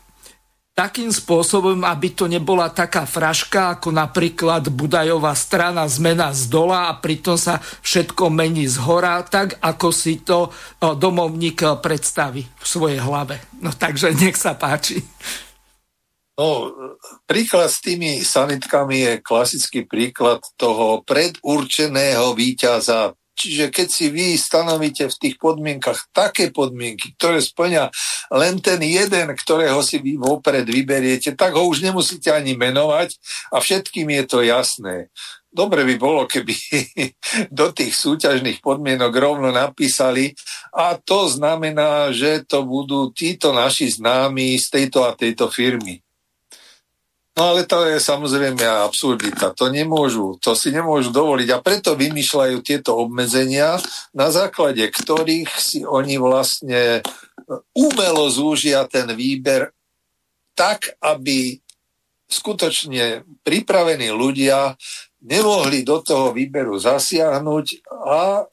takým spôsobom, aby to nebola taká fraška, ako napríklad Budajová strana zmena z dola a pritom sa všetko mení z hora, tak ako si to domovník predstaví v svojej hlave. No takže nech sa páči. No, príklad s tými sanitkami je klasický príklad toho predurčeného víťaza Čiže keď si vy stanovíte v tých podmienkach také podmienky, ktoré splňa len ten jeden, ktorého si vy vopred vyberiete, tak ho už nemusíte ani menovať a všetkým je to jasné. Dobre by bolo, keby [laughs] do tých súťažných podmienok rovno napísali a to znamená, že to budú títo naši známi z tejto a tejto firmy. No ale to je samozrejme absurdita. To nemôžu, to si nemôžu dovoliť a preto vymýšľajú tieto obmedzenia, na základe ktorých si oni vlastne umelo zúžia ten výber tak, aby skutočne pripravení ľudia nemohli do toho výberu zasiahnuť a,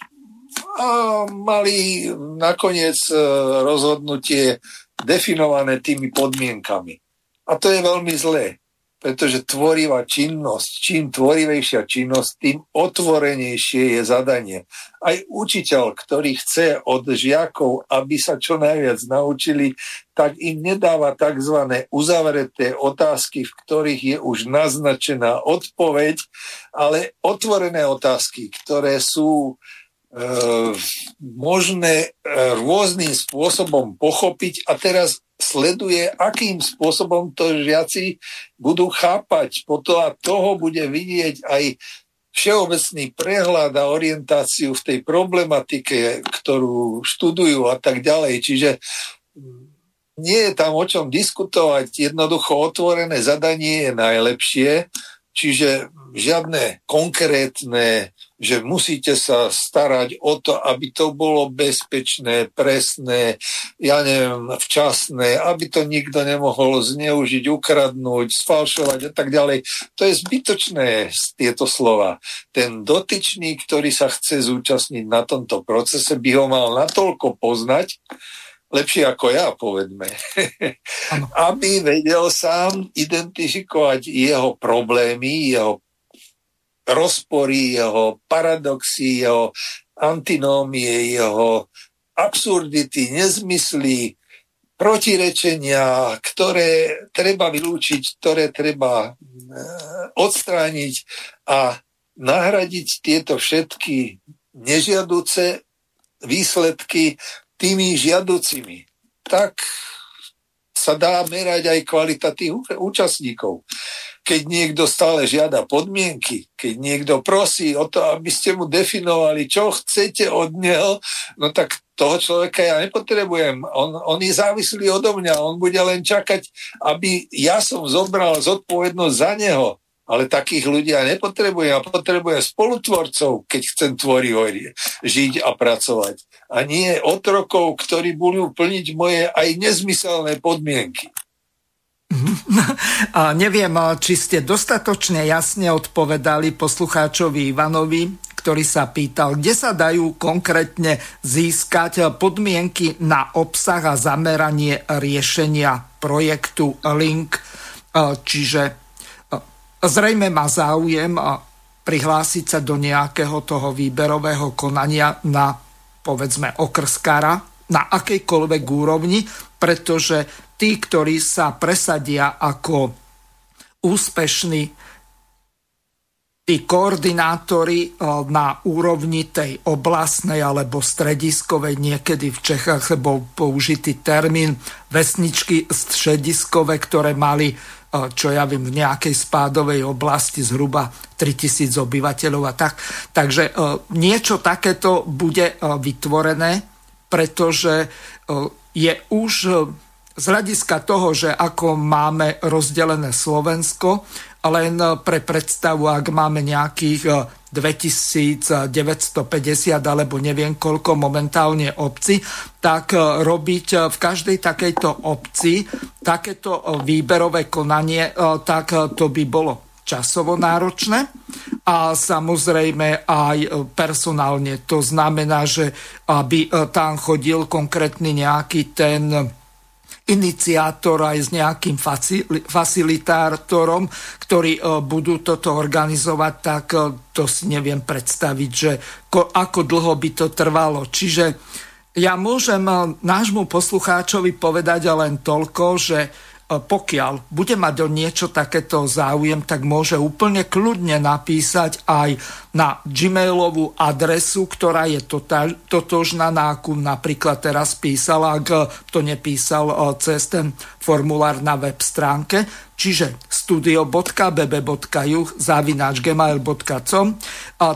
a mali nakoniec e, rozhodnutie definované tými podmienkami. A to je veľmi zlé pretože tvorivá činnosť, čím tvorivejšia činnosť, tým otvorenejšie je zadanie. Aj učiteľ, ktorý chce od žiakov, aby sa čo najviac naučili, tak im nedáva tzv. uzavreté otázky, v ktorých je už naznačená odpoveď, ale otvorené otázky, ktoré sú e, možné e, rôznym spôsobom pochopiť a teraz sleduje, akým spôsobom to žiaci budú chápať. Podľa toho bude vidieť aj všeobecný prehľad a orientáciu v tej problematike, ktorú študujú a tak ďalej. Čiže mm, nie je tam o čom diskutovať. Jednoducho otvorené zadanie je najlepšie, čiže žiadne konkrétne že musíte sa starať o to, aby to bolo bezpečné, presné, ja neviem, včasné, aby to nikto nemohol zneužiť, ukradnúť, sfalšovať a tak ďalej. To je zbytočné tieto slova. Ten dotyčný, ktorý sa chce zúčastniť na tomto procese, by ho mal natoľko poznať, lepšie ako ja, povedme, [laughs] aby vedel sám identifikovať jeho problémy, jeho rozpory, jeho paradoxy, jeho antinómie, jeho absurdity, nezmysly, protirečenia, ktoré treba vylúčiť, ktoré treba eh, odstrániť a nahradiť tieto všetky nežiaduce výsledky tými žiaducimi. Tak sa dá merať aj kvalita tých účastníkov keď niekto stále žiada podmienky, keď niekto prosí o to, aby ste mu definovali, čo chcete od neho, no tak toho človeka ja nepotrebujem. On, on je závislý odo mňa, on bude len čakať, aby ja som zobral zodpovednosť za neho. Ale takých ľudí ja nepotrebujem. Ja potrebujem spolutvorcov, keď chcem tvorivo žiť a pracovať. A nie otrokov, ktorí budú plniť moje aj nezmyselné podmienky. [laughs] A neviem, či ste dostatočne jasne odpovedali poslucháčovi Ivanovi, ktorý sa pýtal, kde sa dajú konkrétne získať podmienky na obsah a zameranie riešenia projektu Link. Čiže zrejme má záujem prihlásiť sa do nejakého toho výberového konania na povedzme okrskára na akejkoľvek úrovni, pretože tí, ktorí sa presadia ako úspešní tí koordinátori eh, na úrovni tej oblastnej alebo strediskovej, niekedy v Čechách bol použitý termín vesničky strediskové, ktoré mali, čo ja viem, v nejakej spádovej oblasti zhruba 3000 obyvateľov a tak. Takže eh, niečo takéto bude vytvorené, pretože je už z hľadiska toho, že ako máme rozdelené Slovensko, len pre predstavu, ak máme nejakých 2950 eh, alebo neviem koľko momentálne obci, tak eh, robiť v každej takejto obci takéto výberové konanie, tak to by bolo časovo náročné a samozrejme aj personálne. To znamená, že aby tam chodil konkrétny nejaký ten iniciátor aj s nejakým facilitátorom, ktorí budú toto organizovať, tak to si neviem predstaviť, že ako dlho by to trvalo. Čiže ja môžem nášmu poslucháčovi povedať len toľko, že E, pokiaľ bude mať o niečo takéto záujem, tak môže úplne kľudne napísať aj na gmailovú adresu, ktorá je totožná, na akú napríklad teraz písal, ak to nepísal e, cez ten formulár na web stránke, čiže studio.bb.ju zavináč gmail.com.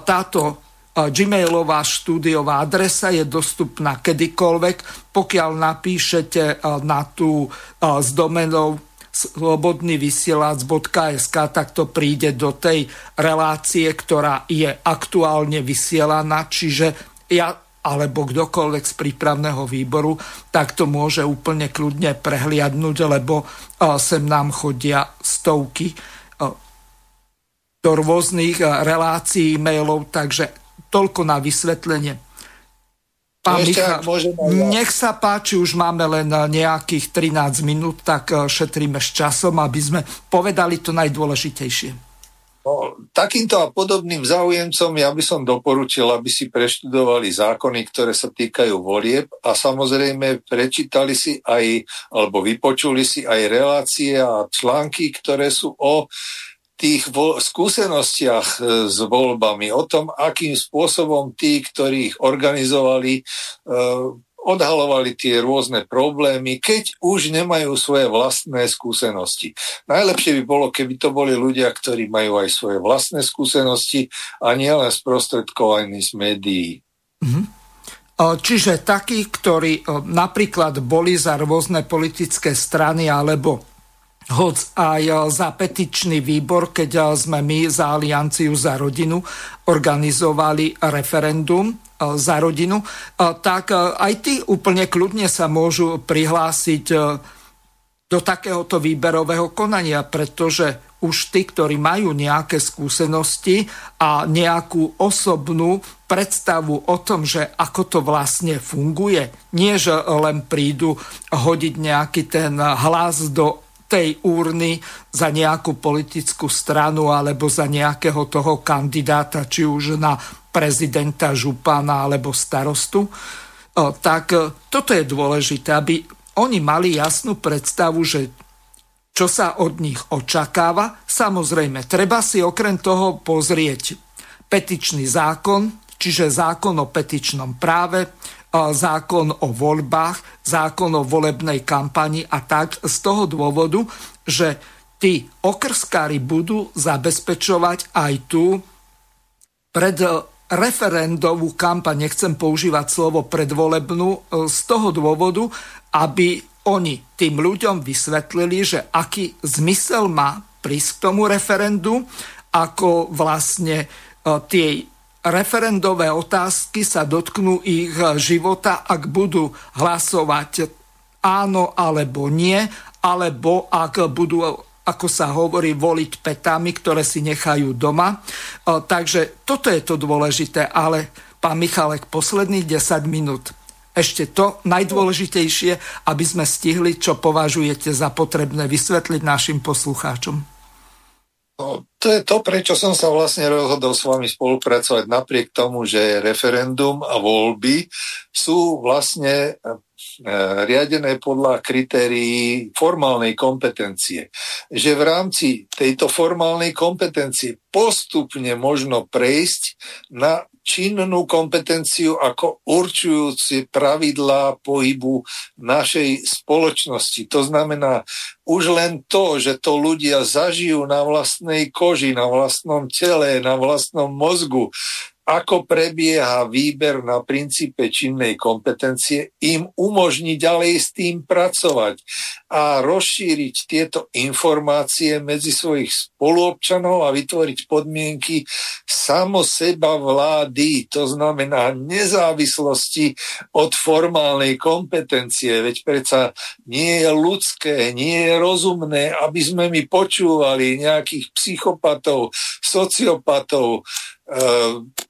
Táto Gmailová štúdiová adresa je dostupná kedykoľvek, pokiaľ napíšete na tú z domenov slobodnyvysielac.sk, tak to príde do tej relácie, ktorá je aktuálne vysielaná, čiže ja alebo kdokoľvek z prípravného výboru, tak to môže úplne kľudne prehliadnúť, lebo sem nám chodia stovky do rôznych relácií, mailov, takže Toľko na vysvetlenie. Pán Michal, nech sa páči, už máme len nejakých 13 minút, tak eh, šetríme s časom, aby sme povedali to najdôležitejšie. No, takýmto a podobným záujemcom ja by som doporučil, aby si preštudovali zákony, ktoré sa týkajú volieb a samozrejme prečítali si aj, alebo vypočuli si aj relácie a články, ktoré sú o tých vo- skúsenostiach e, s voľbami, o tom, akým spôsobom tí, ktorí ich organizovali, e, odhalovali tie rôzne problémy, keď už nemajú svoje vlastné skúsenosti. Najlepšie by bolo, keby to boli ľudia, ktorí majú aj svoje vlastné skúsenosti a nielen sprostredkovaní z médií. Mm-hmm. Čiže takí, ktorí napríklad boli za rôzne politické strany alebo hoc aj e, za petičný výbor, keď e, sme my za Alianciu za rodinu organizovali referendum e, za rodinu, tak aj tí úplne kľudne sa môžu prihlásiť do takéhoto výberového konania, pretože už tí, ktorí majú nejaké skúsenosti a nejakú osobnú predstavu o tom, že ako to vlastne funguje, nie že len prídu hodiť nejaký ten hlas do tej úrny za nejakú politickú stranu alebo za nejakého toho kandidáta, či už na prezidenta, župana alebo starostu, tak e, toto je dôležité, aby oni mali jasnú predstavu, že čo sa od nich očakáva. Samozrejme, treba si okrem toho pozrieť petičný zákon, čiže zákon o petičnom práve, zákon o voľbách, zákon o volebnej kampani a tak z toho dôvodu, že tí okrskári budú zabezpečovať aj tu pred referendovú kampaň, nechcem používať slovo predvolebnú, e, z toho dôvodu, aby oni tým ľuďom vysvetlili, že aký zmysel má prísť k tomu referendu, ako vlastne e, tie referendové otázky sa dotknú ich života, ak budú hlasovať áno alebo nie, alebo ak budú ako sa hovorí, voliť petami, ktoré si nechajú doma. Takže toto je to dôležité, ale pán Michalek, posledných 10 minút. Ešte to najdôležitejšie, aby sme stihli, čo považujete za potrebné vysvetliť našim poslucháčom. No, to je to, prečo som sa vlastne rozhodol s vami spolupracovať napriek tomu, že referendum a voľby sú vlastne e, riadené podľa kritérií formálnej kompetencie. Že v rámci tejto formálnej kompetencie postupne možno prejsť na činnú kompetenciu ako určujúci pravidlá pohybu našej spoločnosti. To znamená, už len to, že to ľudia zažijú na vlastnej koži, na vlastnom tele, na vlastnom mozgu, ako prebieha výber na princípe činnej kompetencie, im umožní ďalej s tým pracovať a rozšíriť tieto informácie medzi svojich spoluobčanov a vytvoriť podmienky samo seba vlády, to znamená nezávislosti od formálnej kompetencie, veď predsa nie je ľudské, nie je rozumné, aby sme my počúvali nejakých psychopatov, sociopatov,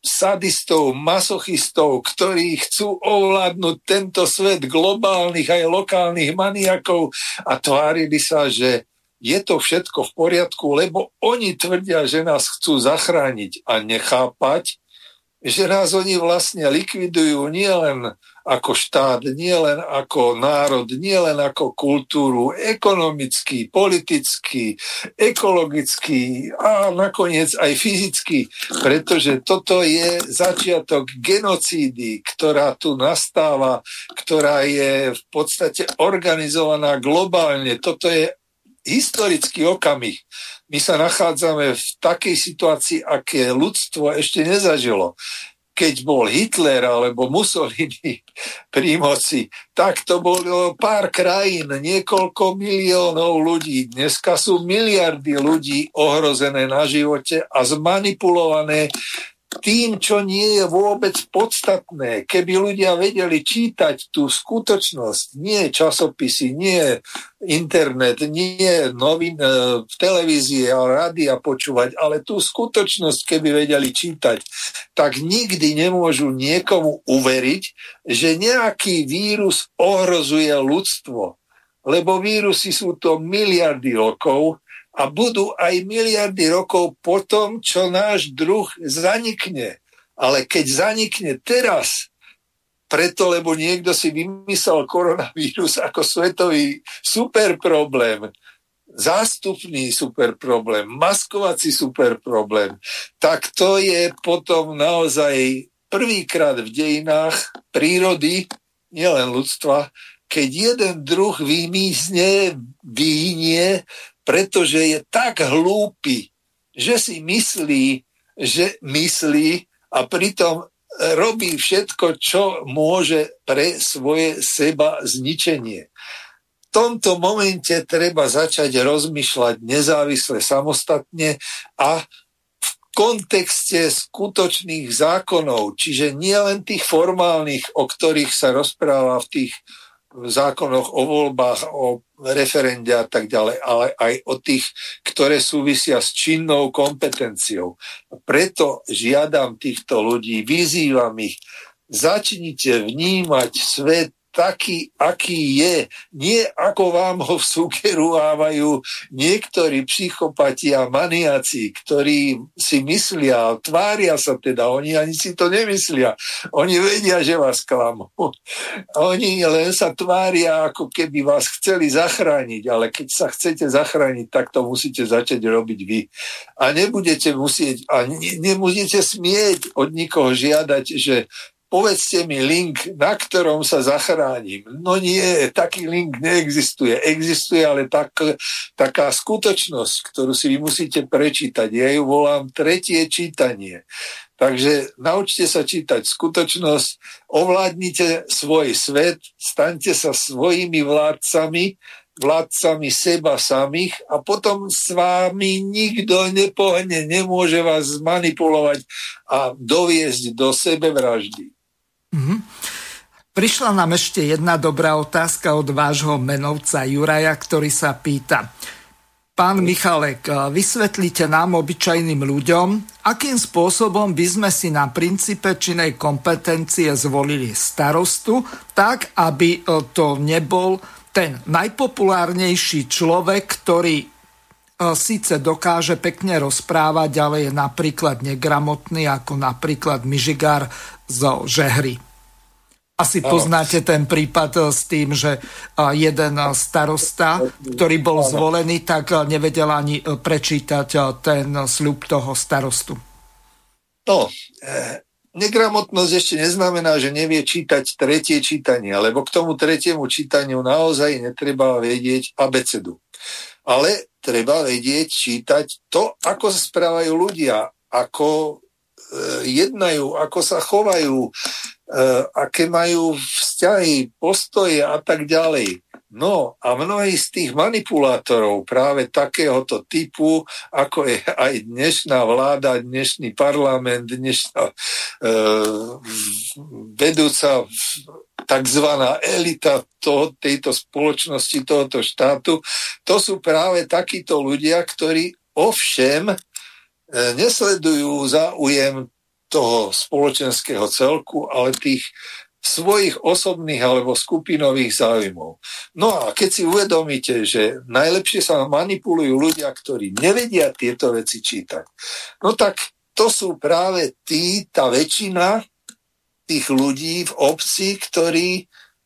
sadistov, masochistov, ktorí chcú ovládnuť tento svet globálnych aj lokálnych maniakov a tvárili sa, že je to všetko v poriadku, lebo oni tvrdia, že nás chcú zachrániť a nechápať, že nás oni vlastne likvidujú nielen ako štát, nielen ako národ, nielen ako kultúru, ekonomicky, politicky, ekologicky a nakoniec aj fyzicky, pretože toto je začiatok genocídy, ktorá tu nastáva, ktorá je v podstate organizovaná globálne. Toto je historický okamih. My sa nachádzame v takej situácii, aké ľudstvo ešte nezažilo. Keď bol Hitler alebo Mussolini [laughs] pri moci, tak to bolo pár krajín, niekoľko miliónov ľudí. Dneska sú miliardy ľudí ohrozené na živote a zmanipulované tým, čo nie je vôbec podstatné. Keby ľudia vedeli čítať tú skutočnosť, nie časopisy, nie internet, nie novin, e, v televízie a rádia počúvať, ale tú skutočnosť, keby vedeli čítať, tak nikdy nemôžu niekomu uveriť, že nejaký vírus ohrozuje ľudstvo. Lebo vírusy sú to miliardy rokov a budú aj miliardy rokov po tom, čo náš druh zanikne. Ale keď zanikne teraz, preto, lebo niekto si vymyslel koronavírus ako svetový super problém, zástupný super problém, maskovací super problém, tak to je potom naozaj prvýkrát v dejinách prírody, nielen ľudstva, keď jeden druh vymizne, vyhnie, pretože je tak hlúpy, že si myslí, že myslí a pritom robí všetko, čo môže pre svoje seba zničenie. V tomto momente treba začať rozmýšľať nezávisle, samostatne a v kontexte skutočných zákonov, čiže nielen tých formálnych, o ktorých sa rozpráva v tých zákonoch o voľbách, o referende a tak ďalej, ale aj o tých, ktoré súvisia s činnou kompetenciou. Preto žiadam týchto ľudí, vyzývam ich, začnite vnímať svet taký, aký je, nie ako vám ho sugerujú niektorí psychopati a maniaci, ktorí si myslia, tvária sa teda, oni ani si to nemyslia. Oni vedia, že vás klamú. Oni len sa tvária, ako keby vás chceli zachrániť, ale keď sa chcete zachrániť, tak to musíte začať robiť vy. A nebudete musieť, a ne, nebudete smieť od nikoho žiadať, že povedzte mi link, na ktorom sa zachránim. No nie, taký link neexistuje. Existuje ale tak, taká skutočnosť, ktorú si vy musíte prečítať. Ja ju volám tretie čítanie. Takže naučte sa čítať skutočnosť, ovládnite svoj svet, staňte sa svojimi vládcami, vládcami seba samých a potom s vámi nikto nepohne, nemôže vás zmanipulovať a doviesť do sebevraždy. Mm-hmm. Prišla nám ešte jedna dobrá otázka od vášho menovca Juraja, ktorý sa pýta. Pán Michalek, vysvetlite nám, obyčajným ľuďom, akým spôsobom by sme si na princípe činej kompetencie zvolili starostu, tak, aby e, to nebol ten najpopulárnejší človek, ktorý e, síce dokáže pekne rozprávať, ale je napríklad negramotný, ako napríklad Mižigár zo Žehry. Asi poznáte ten prípad eh, s tým, že eh, jeden eh, starosta, ktorý bol zvolený, tak nevedel ani prečítať ten sľub toho starostu. No, negramotnosť ešte neznamená, že nevie čítať tretie čítanie, lebo k tomu tretiemu čítaniu naozaj netreba vedieť abecedu. Ale treba vedieť čítať to, ako sa správajú ľudia, ako jednajú, ako sa chovajú, Eh, aké majú vzťahy, postoje a tak ďalej. No a mnohí z tých manipulátorov práve takéhoto typu, ako je aj dnešná vláda, dnešný parlament, dnešná e, vedúca tzv. elita toho, tejto spoločnosti, tohoto štátu, to sú práve takíto ľudia, ktorí ovšem nesledujú záujem toho spoločenského celku, ale tých svojich osobných alebo skupinových záujmov. No a keď si uvedomíte, že najlepšie sa manipulujú ľudia, ktorí nevedia tieto veci čítať, no tak to sú práve tí, tá väčšina tých ľudí v obci, ktorí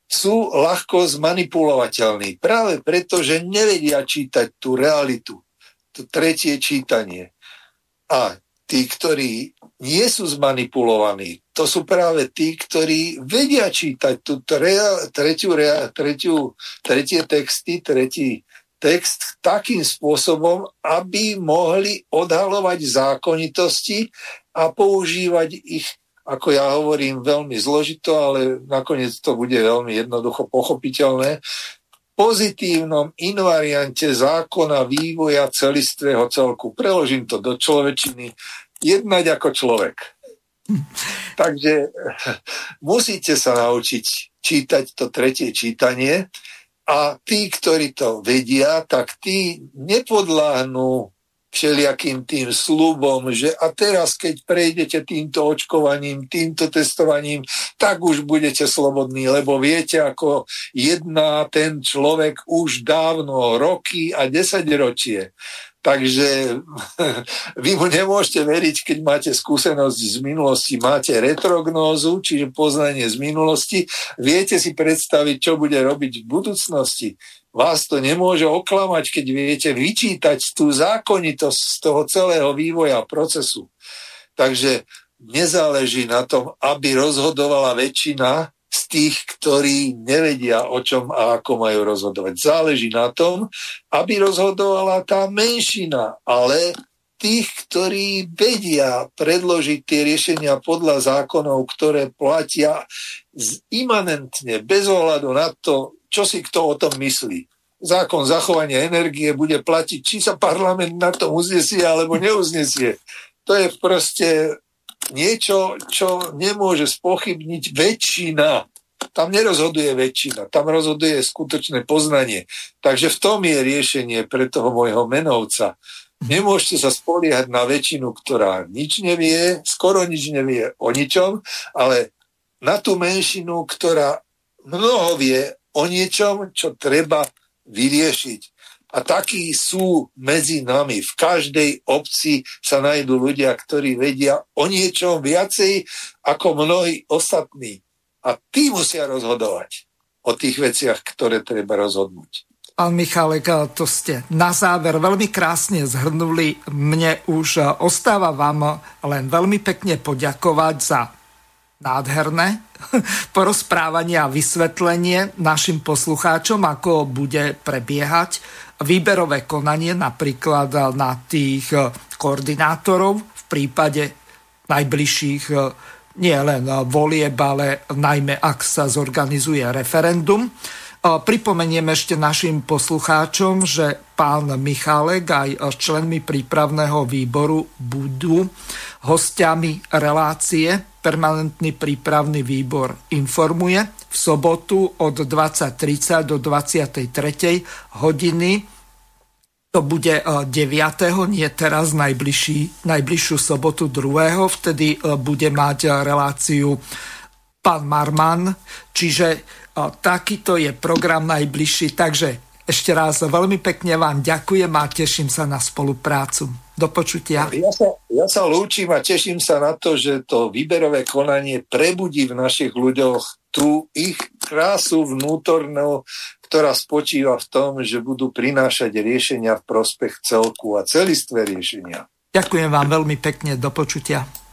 sú ľahko zmanipulovateľní. Práve preto, že nevedia čítať tú realitu, to tretie čítanie. A tí, ktorí nie sú zmanipulovaní, to sú práve tí, ktorí vedia čítať tú rea, tretiu, tretiu, tretie texty, tretí text takým spôsobom, aby mohli odhalovať zákonitosti a používať ich ako ja hovorím, veľmi zložito, ale nakoniec to bude veľmi jednoducho pochopiteľné, pozitívnom invariante zákona vývoja celistvého celku. Preložím to do človečiny. Jednať ako človek. Takže musíte sa naučiť čítať to tretie čítanie a tí, ktorí to vedia, tak tí nepodláhnú všelijakým tým slubom, že a teraz, keď prejdete týmto očkovaním, týmto testovaním, tak už budete slobodní, lebo viete, ako jedná ten človek už dávno, roky a desaťročie. Takže [laughs] vy mu nemôžete veriť, keď máte skúsenosť z minulosti, máte retrognózu, čiže poznanie z minulosti, viete si predstaviť, čo bude robiť v budúcnosti vás to nemôže oklamať, keď viete vyčítať tú zákonitosť z toho celého vývoja procesu. Takže nezáleží na tom, aby rozhodovala väčšina z tých, ktorí nevedia, o čom a ako majú rozhodovať. Záleží na tom, aby rozhodovala tá menšina, ale tých, ktorí vedia predložiť tie riešenia podľa zákonov, ktoré platia imanentne, bez ohľadu na to, čo si kto o tom myslí. Zákon zachovania energie bude platiť, či sa parlament na to uznesie alebo neuznesie. To je proste niečo, čo nemôže spochybniť väčšina. Tam nerozhoduje väčšina, tam rozhoduje skutočné poznanie. Takže v tom je riešenie pre toho môjho menovca. Nemôžete sa spoliehať na väčšinu, ktorá nič nevie, skoro nič nevie o ničom, ale na tú menšinu, ktorá mnoho vie o niečom, čo treba vyriešiť. A takí sú medzi nami. V každej obci sa nájdú ľudia, ktorí vedia o niečom viacej ako mnohí ostatní. A tí musia rozhodovať o tých veciach, ktoré treba rozhodnúť. Pán Michalek, to ste na záver veľmi krásne zhrnuli. Mne už ostáva vám len veľmi pekne poďakovať za nádherné [laughs] porozprávanie a vysvetlenie našim poslucháčom, ako bude prebiehať výberové konanie napríklad na tých eh, koordinátorov v prípade najbližších eh, nie len volieb, ale najmä ak sa zorganizuje referendum. Pripomeniem ešte našim poslucháčom, že pán Michalek aj členmi prípravného výboru budú hostiami relácie. Permanentný prípravný výbor informuje v sobotu od 20.30 do 23. hodiny. To bude 9. nie teraz najbližší, najbližšiu sobotu 2. Vtedy e, bude mať reláciu pán Marman, čiže takýto je program najbližší, takže ešte raz veľmi pekne vám ďakujem a teším sa na spoluprácu. Do počutia. Ja sa, ja sa lúčim a teším sa na to, že to výberové konanie prebudí v našich ľuďoch tú ich krásu vnútornú, ktorá spočíva v tom, že budú prinášať riešenia v prospech celku a celistvé riešenia. Ďakujem vám veľmi pekne. Do počutia.